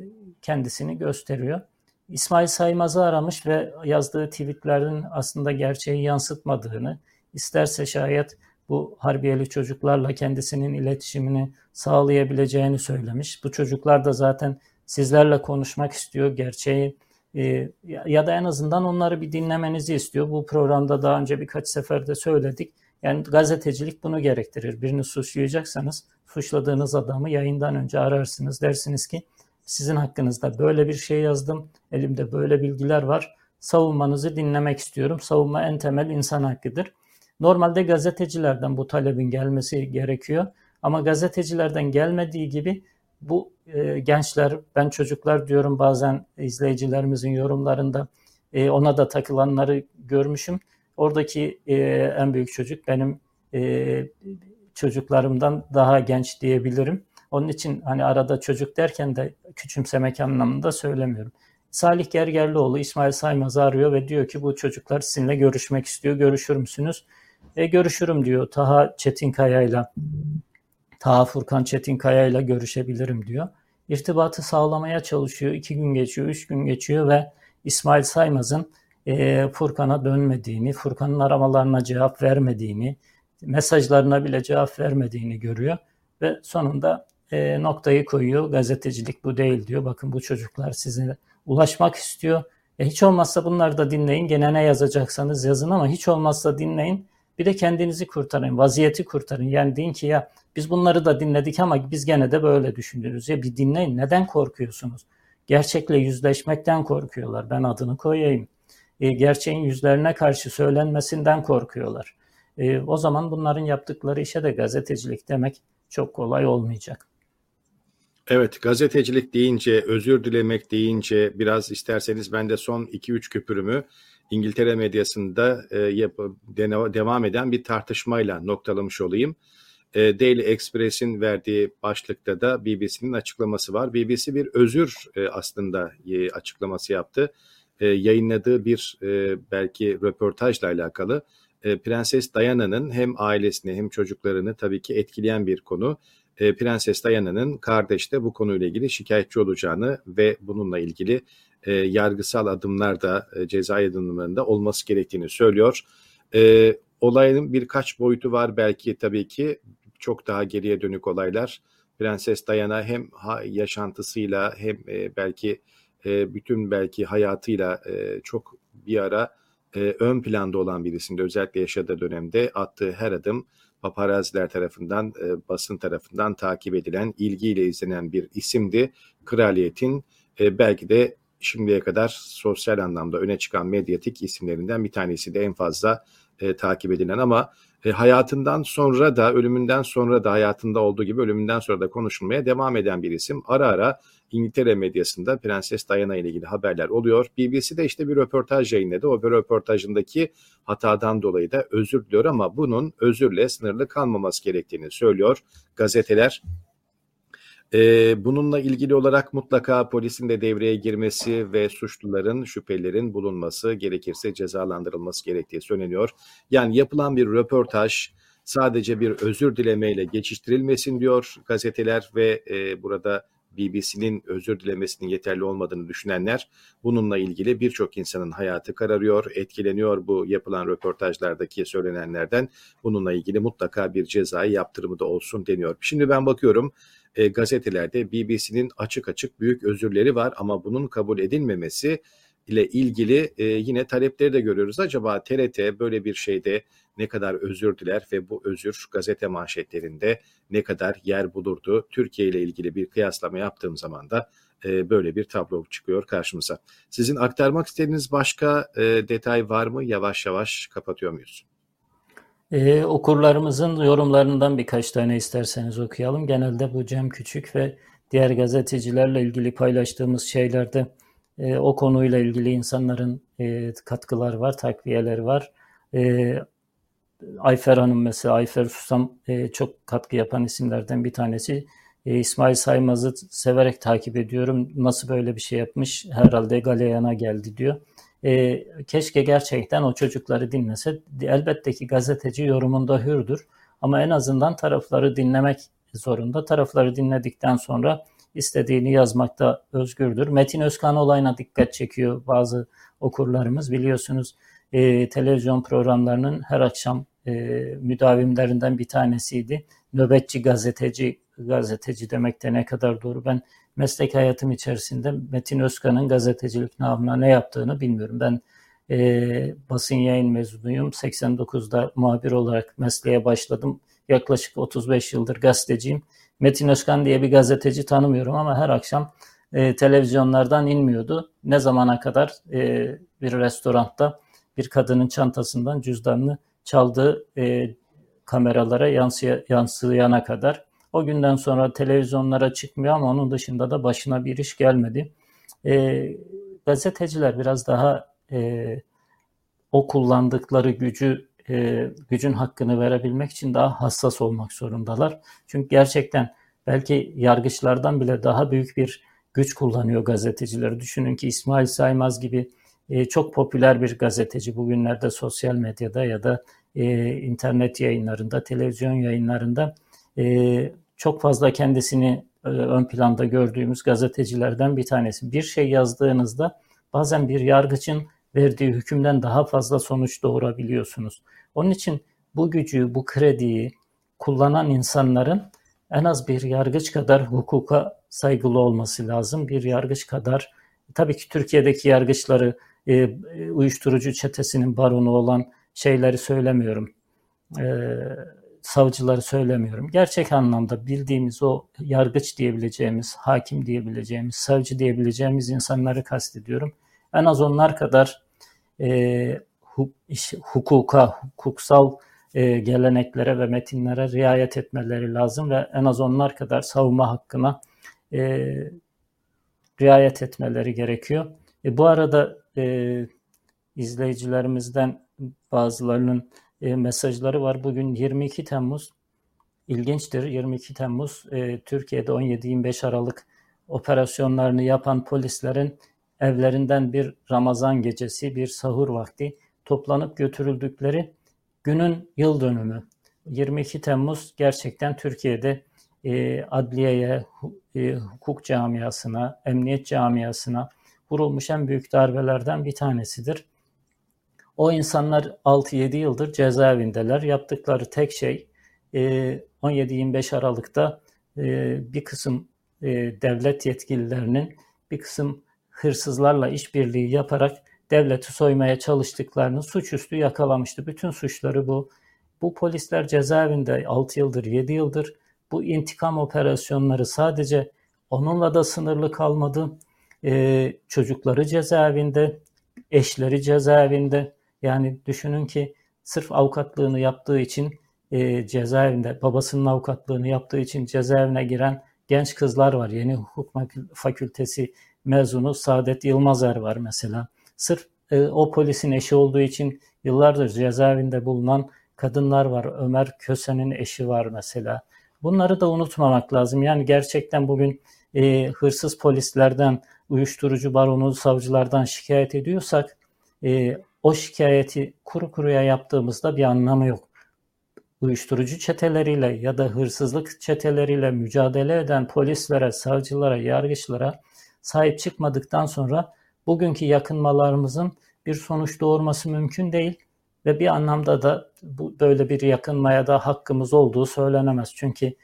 kendisini gösteriyor. İsmail Saymaz'ı aramış ve yazdığı tweetlerin aslında gerçeği yansıtmadığını, isterse şayet bu harbiyeli çocuklarla kendisinin iletişimini sağlayabileceğini söylemiş. Bu çocuklar da zaten sizlerle konuşmak istiyor, gerçeği e, ya da en azından onları bir dinlemenizi istiyor. Bu programda daha önce birkaç seferde söyledik. Yani gazetecilik bunu gerektirir. Birini suçlayacaksanız suçladığınız adamı yayından önce ararsınız. Dersiniz ki sizin hakkınızda böyle bir şey yazdım. Elimde böyle bilgiler var. Savunmanızı dinlemek istiyorum. Savunma en temel insan hakkıdır. Normalde gazetecilerden bu talebin gelmesi gerekiyor. Ama gazetecilerden gelmediği gibi bu e, gençler, ben çocuklar diyorum bazen izleyicilerimizin yorumlarında e, ona da takılanları görmüşüm. Oradaki e, en büyük çocuk benim e, çocuklarımdan daha genç diyebilirim. Onun için hani arada çocuk derken de küçümsemek anlamında söylemiyorum. Salih Gergerlioğlu İsmail Saymaz'ı arıyor ve diyor ki bu çocuklar sizinle görüşmek istiyor. Görüşür müsünüz? E, görüşürüm diyor Taha Çetinkaya'yla. Taha Furkan Çetinkaya'yla görüşebilirim diyor. İrtibatı sağlamaya çalışıyor. İki gün geçiyor, üç gün geçiyor ve İsmail Saymaz'ın e, Furkan'a dönmediğini, Furkan'ın aramalarına cevap vermediğini, mesajlarına bile cevap vermediğini görüyor. Ve sonunda e, noktayı koyuyor. Gazetecilik bu değil diyor. Bakın bu çocuklar size ulaşmak istiyor. E, hiç olmazsa bunları da dinleyin. Gene ne yazacaksanız yazın ama hiç olmazsa dinleyin. Bir de kendinizi kurtarın, vaziyeti kurtarın. Yani deyin ki ya biz bunları da dinledik ama biz gene de böyle düşünürüz. Ya bir dinleyin. Neden korkuyorsunuz? Gerçekle yüzleşmekten korkuyorlar. Ben adını koyayım. E, gerçeğin yüzlerine karşı söylenmesinden korkuyorlar. E, o zaman bunların yaptıkları işe de gazetecilik demek çok kolay olmayacak. Evet, gazetecilik deyince, özür dilemek deyince biraz isterseniz ben de son 2-3 küpürümü İngiltere medyasında e, yap, dene, devam eden bir tartışmayla noktalamış olayım. E, Daily Express'in verdiği başlıkta da BBC'nin açıklaması var. BBC bir özür e, aslında e, açıklaması yaptı. E, yayınladığı bir e, belki röportajla alakalı. E, Prenses Diana'nın hem ailesini hem çocuklarını tabii ki etkileyen bir konu. E, Prenses Diana'nın kardeş de bu konuyla ilgili şikayetçi olacağını ve bununla ilgili e, yargısal adımlar da e, cezai adımlarında olması gerektiğini söylüyor. E, olayın birkaç boyutu var belki tabii ki çok daha geriye dönük olaylar. Prenses Diana hem yaşantısıyla hem e, belki e, bütün belki hayatıyla e, çok bir ara e, ön planda olan birisinde özellikle yaşadığı dönemde attığı her adım paparaziler tarafından, e, basın tarafından takip edilen, ilgiyle izlenen bir isimdi. Kraliyetin e, belki de şimdiye kadar sosyal anlamda öne çıkan medyatik isimlerinden bir tanesi de en fazla e, takip edilen ama e, hayatından sonra da ölümünden sonra da hayatında olduğu gibi ölümünden sonra da konuşulmaya devam eden bir isim. Ara ara İngiltere medyasında Prenses Diana ile ilgili haberler oluyor. BBC de işte bir röportaj yayınladı. O bir röportajındaki hatadan dolayı da özür diliyor ama bunun özürle sınırlı kalmaması gerektiğini söylüyor. Gazeteler bununla ilgili olarak mutlaka polisin de devreye girmesi ve suçluların, şüphelerin bulunması, gerekirse cezalandırılması gerektiği söyleniyor. Yani yapılan bir röportaj sadece bir özür dilemeyle geçiştirilmesin diyor gazeteler ve burada BBC'nin özür dilemesinin yeterli olmadığını düşünenler bununla ilgili birçok insanın hayatı kararıyor, etkileniyor bu yapılan röportajlardaki söylenenlerden. Bununla ilgili mutlaka bir cezai yaptırımı da olsun deniyor. Şimdi ben bakıyorum e, gazetelerde BBC'nin açık açık büyük özürleri var ama bunun kabul edilmemesi ile ilgili e, yine talepleri de görüyoruz. Acaba TRT böyle bir şeyde ne kadar özür diler ve bu özür gazete manşetlerinde ne kadar yer bulurdu? Türkiye ile ilgili bir kıyaslama yaptığım zaman da e, böyle bir tablo çıkıyor karşımıza. Sizin aktarmak istediğiniz başka e, detay var mı? Yavaş yavaş kapatıyor muyuz? Ee, okurlarımızın yorumlarından birkaç tane isterseniz okuyalım. Genelde bu Cem Küçük ve diğer gazetecilerle ilgili paylaştığımız şeylerde e, o konuyla ilgili insanların e, katkıları var, takviyeleri var. E, Ayfer Hanım mesela, Ayfer Susam e, çok katkı yapan isimlerden bir tanesi. E, İsmail Saymaz'ı severek takip ediyorum. Nasıl böyle bir şey yapmış? Herhalde galeyana geldi diyor. E, keşke gerçekten o çocukları dinlese. Elbette ki gazeteci yorumunda hürdür. Ama en azından tarafları dinlemek zorunda. Tarafları dinledikten sonra istediğini yazmakta özgürdür. Metin Özkan olayına dikkat çekiyor bazı okurlarımız. Biliyorsunuz e, televizyon programlarının her akşam e, müdavimlerinden bir tanesiydi. Nöbetçi gazeteci, gazeteci demek de ne kadar doğru. Ben meslek hayatım içerisinde Metin Özkan'ın gazetecilik namına ne yaptığını bilmiyorum. Ben e, basın yayın mezunuyum. 89'da muhabir olarak mesleğe başladım. Yaklaşık 35 yıldır gazeteciyim. Metin Özkan diye bir gazeteci tanımıyorum ama her akşam e, televizyonlardan inmiyordu. Ne zamana kadar e, bir restoranda bir kadının çantasından cüzdanını çaldığı e, kameralara yansıya, yansıyana kadar. O günden sonra televizyonlara çıkmıyor ama onun dışında da başına bir iş gelmedi. E, gazeteciler biraz daha e, o kullandıkları gücü e, gücün hakkını verebilmek için daha hassas olmak zorundalar. Çünkü gerçekten belki yargıçlardan bile daha büyük bir güç kullanıyor gazeteciler. Düşünün ki İsmail Saymaz gibi e, çok popüler bir gazeteci bugünlerde sosyal medyada ya da e, internet yayınlarında, televizyon yayınlarında e, çok fazla kendisini e, ön planda gördüğümüz gazetecilerden bir tanesi. Bir şey yazdığınızda bazen bir yargıcın verdiği hükümden daha fazla sonuç doğurabiliyorsunuz. Onun için bu gücü, bu krediyi kullanan insanların en az bir yargıç kadar hukuka saygılı olması lazım. Bir yargıç kadar, tabii ki Türkiye'deki yargıçları e, uyuşturucu çetesinin baronu olan şeyleri söylemiyorum. E, savcıları söylemiyorum. Gerçek anlamda bildiğimiz o yargıç diyebileceğimiz, hakim diyebileceğimiz, savcı diyebileceğimiz insanları kastediyorum. En az onlar kadar e, hukuka, hukuksal e, geleneklere ve metinlere riayet etmeleri lazım ve en az onlar kadar savunma hakkına e, riayet etmeleri gerekiyor. E, bu arada izleyicilerimizden bazılarının mesajları var. Bugün 22 Temmuz ilginçtir. 22 Temmuz Türkiye'de 17-25 Aralık operasyonlarını yapan polislerin evlerinden bir Ramazan gecesi, bir sahur vakti toplanıp götürüldükleri günün yıl dönümü. 22 Temmuz gerçekten Türkiye'de e, adliyeye, e, hukuk camiasına, emniyet camiasına vurulmuş en büyük darbelerden bir tanesidir. O insanlar 6-7 yıldır cezaevindeler. Yaptıkları tek şey 17-25 e, Aralık'ta e, bir kısım e, devlet yetkililerinin bir kısım hırsızlarla işbirliği yaparak devleti soymaya çalıştıklarını suçüstü yakalamıştı. Bütün suçları bu. Bu polisler cezaevinde 6 yıldır, 7 yıldır bu intikam operasyonları sadece onunla da sınırlı kalmadı. Ee, çocukları cezaevinde, eşleri cezaevinde. Yani düşünün ki sırf avukatlığını yaptığı için e, cezaevinde, babasının avukatlığını yaptığı için cezaevine giren genç kızlar var. Yeni hukuk fakültesi mezunu Saadet Yılmazer var mesela. Sırf e, o polisin eşi olduğu için yıllardır cezaevinde bulunan kadınlar var. Ömer Köse'nin eşi var mesela. Bunları da unutmamak lazım. Yani gerçekten bugün e, hırsız polislerden, uyuşturucu baronu savcılardan şikayet ediyorsak e, o şikayeti kuru kuruya yaptığımızda bir anlamı yok. uyuşturucu çeteleriyle ya da hırsızlık çeteleriyle mücadele eden polislere, savcılara, yargıçlara sahip çıkmadıktan sonra bugünkü yakınmalarımızın bir sonuç doğurması mümkün değil ve bir anlamda da bu böyle bir yakınmaya da hakkımız olduğu söylenemez. Çünkü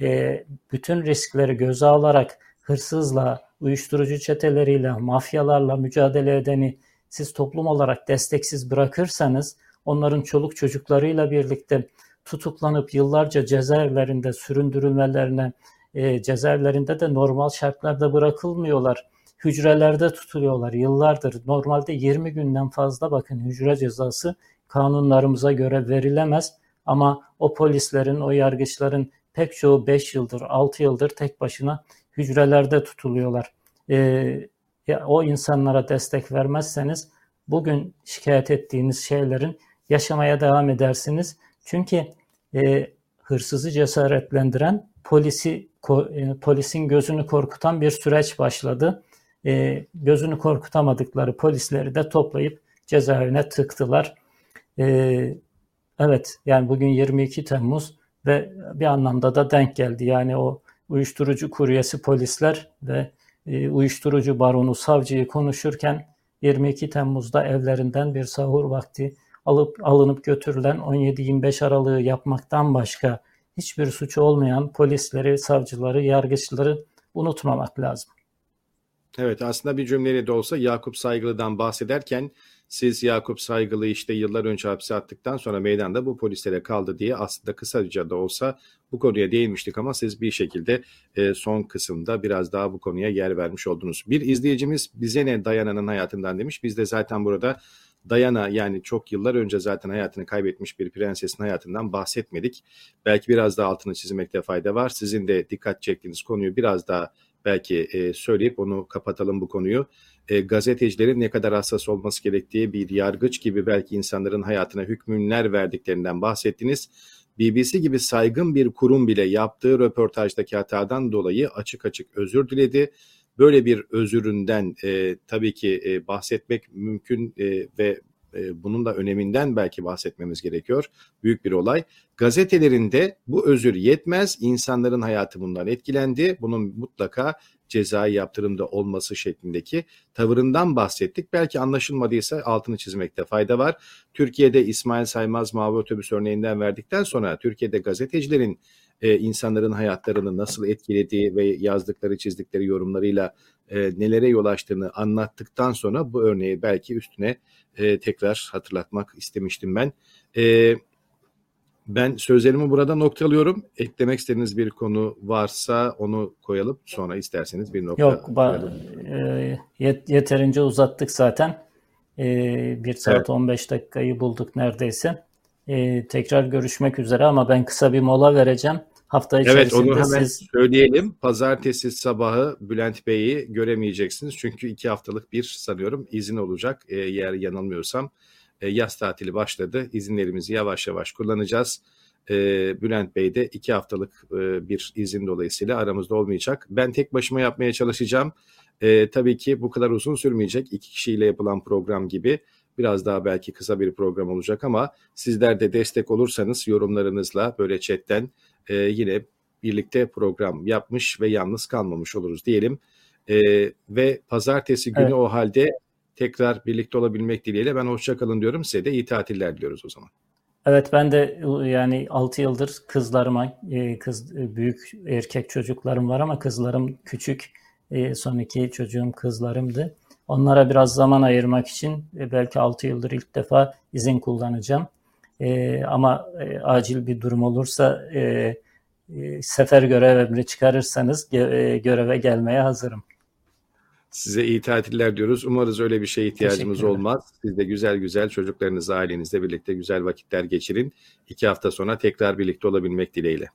e, bütün riskleri göze alarak hırsızla, uyuşturucu çeteleriyle, mafyalarla mücadele edeni siz toplum olarak desteksiz bırakırsanız onların çoluk çocuklarıyla birlikte tutuklanıp yıllarca cezaevlerinde süründürülmelerine, e, cezaevlerinde de normal şartlarda bırakılmıyorlar. Hücrelerde tutuluyorlar yıllardır. Normalde 20 günden fazla bakın hücre cezası kanunlarımıza göre verilemez. Ama o polislerin, o yargıçların pek çoğu 5 yıldır, 6 yıldır tek başına hücrelerde tutuluyorlar. E, o insanlara destek vermezseniz bugün şikayet ettiğiniz şeylerin yaşamaya devam edersiniz. Çünkü e, hırsızı cesaretlendiren polisi e, polisin gözünü korkutan bir süreç başladı. E, gözünü korkutamadıkları polisleri de toplayıp cezaevine tıktılar. E, evet yani bugün 22 Temmuz ve bir anlamda da denk geldi. Yani o uyuşturucu kuryesi polisler ve e, uyuşturucu baronu savcıyı konuşurken 22 Temmuz'da evlerinden bir sahur vakti alıp alınıp götürülen 17-25 Aralık'ı yapmaktan başka hiçbir suçu olmayan polisleri, savcıları, yargıçları unutmamak lazım. Evet aslında bir cümleyle de olsa Yakup Saygılı'dan bahsederken siz Yakup Saygılı işte yıllar önce hapse attıktan sonra meydanda bu polislere kaldı diye aslında kısaca da olsa bu konuya değinmiştik ama siz bir şekilde e, son kısımda biraz daha bu konuya yer vermiş oldunuz. Bir izleyicimiz bize ne Dayana'nın hayatından demiş. Biz de zaten burada Dayana yani çok yıllar önce zaten hayatını kaybetmiş bir prensesin hayatından bahsetmedik. Belki biraz daha altını çizmekte fayda var. Sizin de dikkat çektiğiniz konuyu biraz daha belki e, söyleyip onu kapatalım bu konuyu. E, gazetecilerin ne kadar hassas olması gerektiği bir yargıç gibi belki insanların hayatına hükmünler verdiklerinden bahsettiniz. BBC gibi saygın bir kurum bile yaptığı röportajdaki hatadan dolayı açık açık özür diledi. Böyle bir özüründen e, tabii ki e, bahsetmek mümkün e, ve e, bunun da öneminden belki bahsetmemiz gerekiyor. Büyük bir olay. Gazetelerinde bu özür yetmez. İnsanların hayatı bundan etkilendi. Bunun mutlaka cezai yaptırımda olması şeklindeki tavırından bahsettik. Belki anlaşılmadıysa altını çizmekte fayda var. Türkiye'de İsmail Saymaz Mavi Otobüs örneğinden verdikten sonra Türkiye'de gazetecilerin e, insanların hayatlarını nasıl etkilediği ve yazdıkları çizdikleri yorumlarıyla e, nelere yol açtığını anlattıktan sonra bu örneği belki üstüne e, tekrar hatırlatmak istemiştim ben. E, ben sözlerimi burada noktalıyorum. Eklemek istediğiniz bir konu varsa onu koyalım. Sonra isterseniz bir nokta Yok, e, yet, yeterince uzattık zaten. E, 1 saat evet. 15 dakikayı bulduk neredeyse. E, tekrar görüşmek üzere ama ben kısa bir mola vereceğim. Hafta içerisinde evet, onu hemen siz... söyleyelim. Pazartesi sabahı Bülent Bey'i göremeyeceksiniz. Çünkü iki haftalık bir sanıyorum izin olacak. E, eğer yanılmıyorsam e, yaz tatili başladı. İzinlerimizi yavaş yavaş kullanacağız. E, Bülent Bey de iki haftalık e, bir izin dolayısıyla aramızda olmayacak. Ben tek başıma yapmaya çalışacağım. E, tabii ki bu kadar uzun sürmeyecek. İki kişiyle yapılan program gibi biraz daha belki kısa bir program olacak ama sizler de destek olursanız yorumlarınızla böyle chatten e, yine birlikte program yapmış ve yalnız kalmamış oluruz diyelim. E, ve pazartesi günü evet. o halde tekrar birlikte olabilmek dileğiyle ben hoşçakalın diyorum. Size de iyi tatiller diliyoruz o zaman. Evet ben de yani 6 yıldır kızlarıma e, kız e, büyük erkek çocuklarım var ama kızlarım küçük. E, son iki çocuğum kızlarımdı. Onlara biraz zaman ayırmak için belki 6 yıldır ilk defa izin kullanacağım. Ama acil bir durum olursa sefer görev emri çıkarırsanız göreve gelmeye hazırım. Size iyi tatiller diyoruz. Umarız öyle bir şeye ihtiyacımız olmaz. Siz de güzel güzel çocuklarınızla, ailenizle birlikte güzel vakitler geçirin. İki hafta sonra tekrar birlikte olabilmek dileğiyle.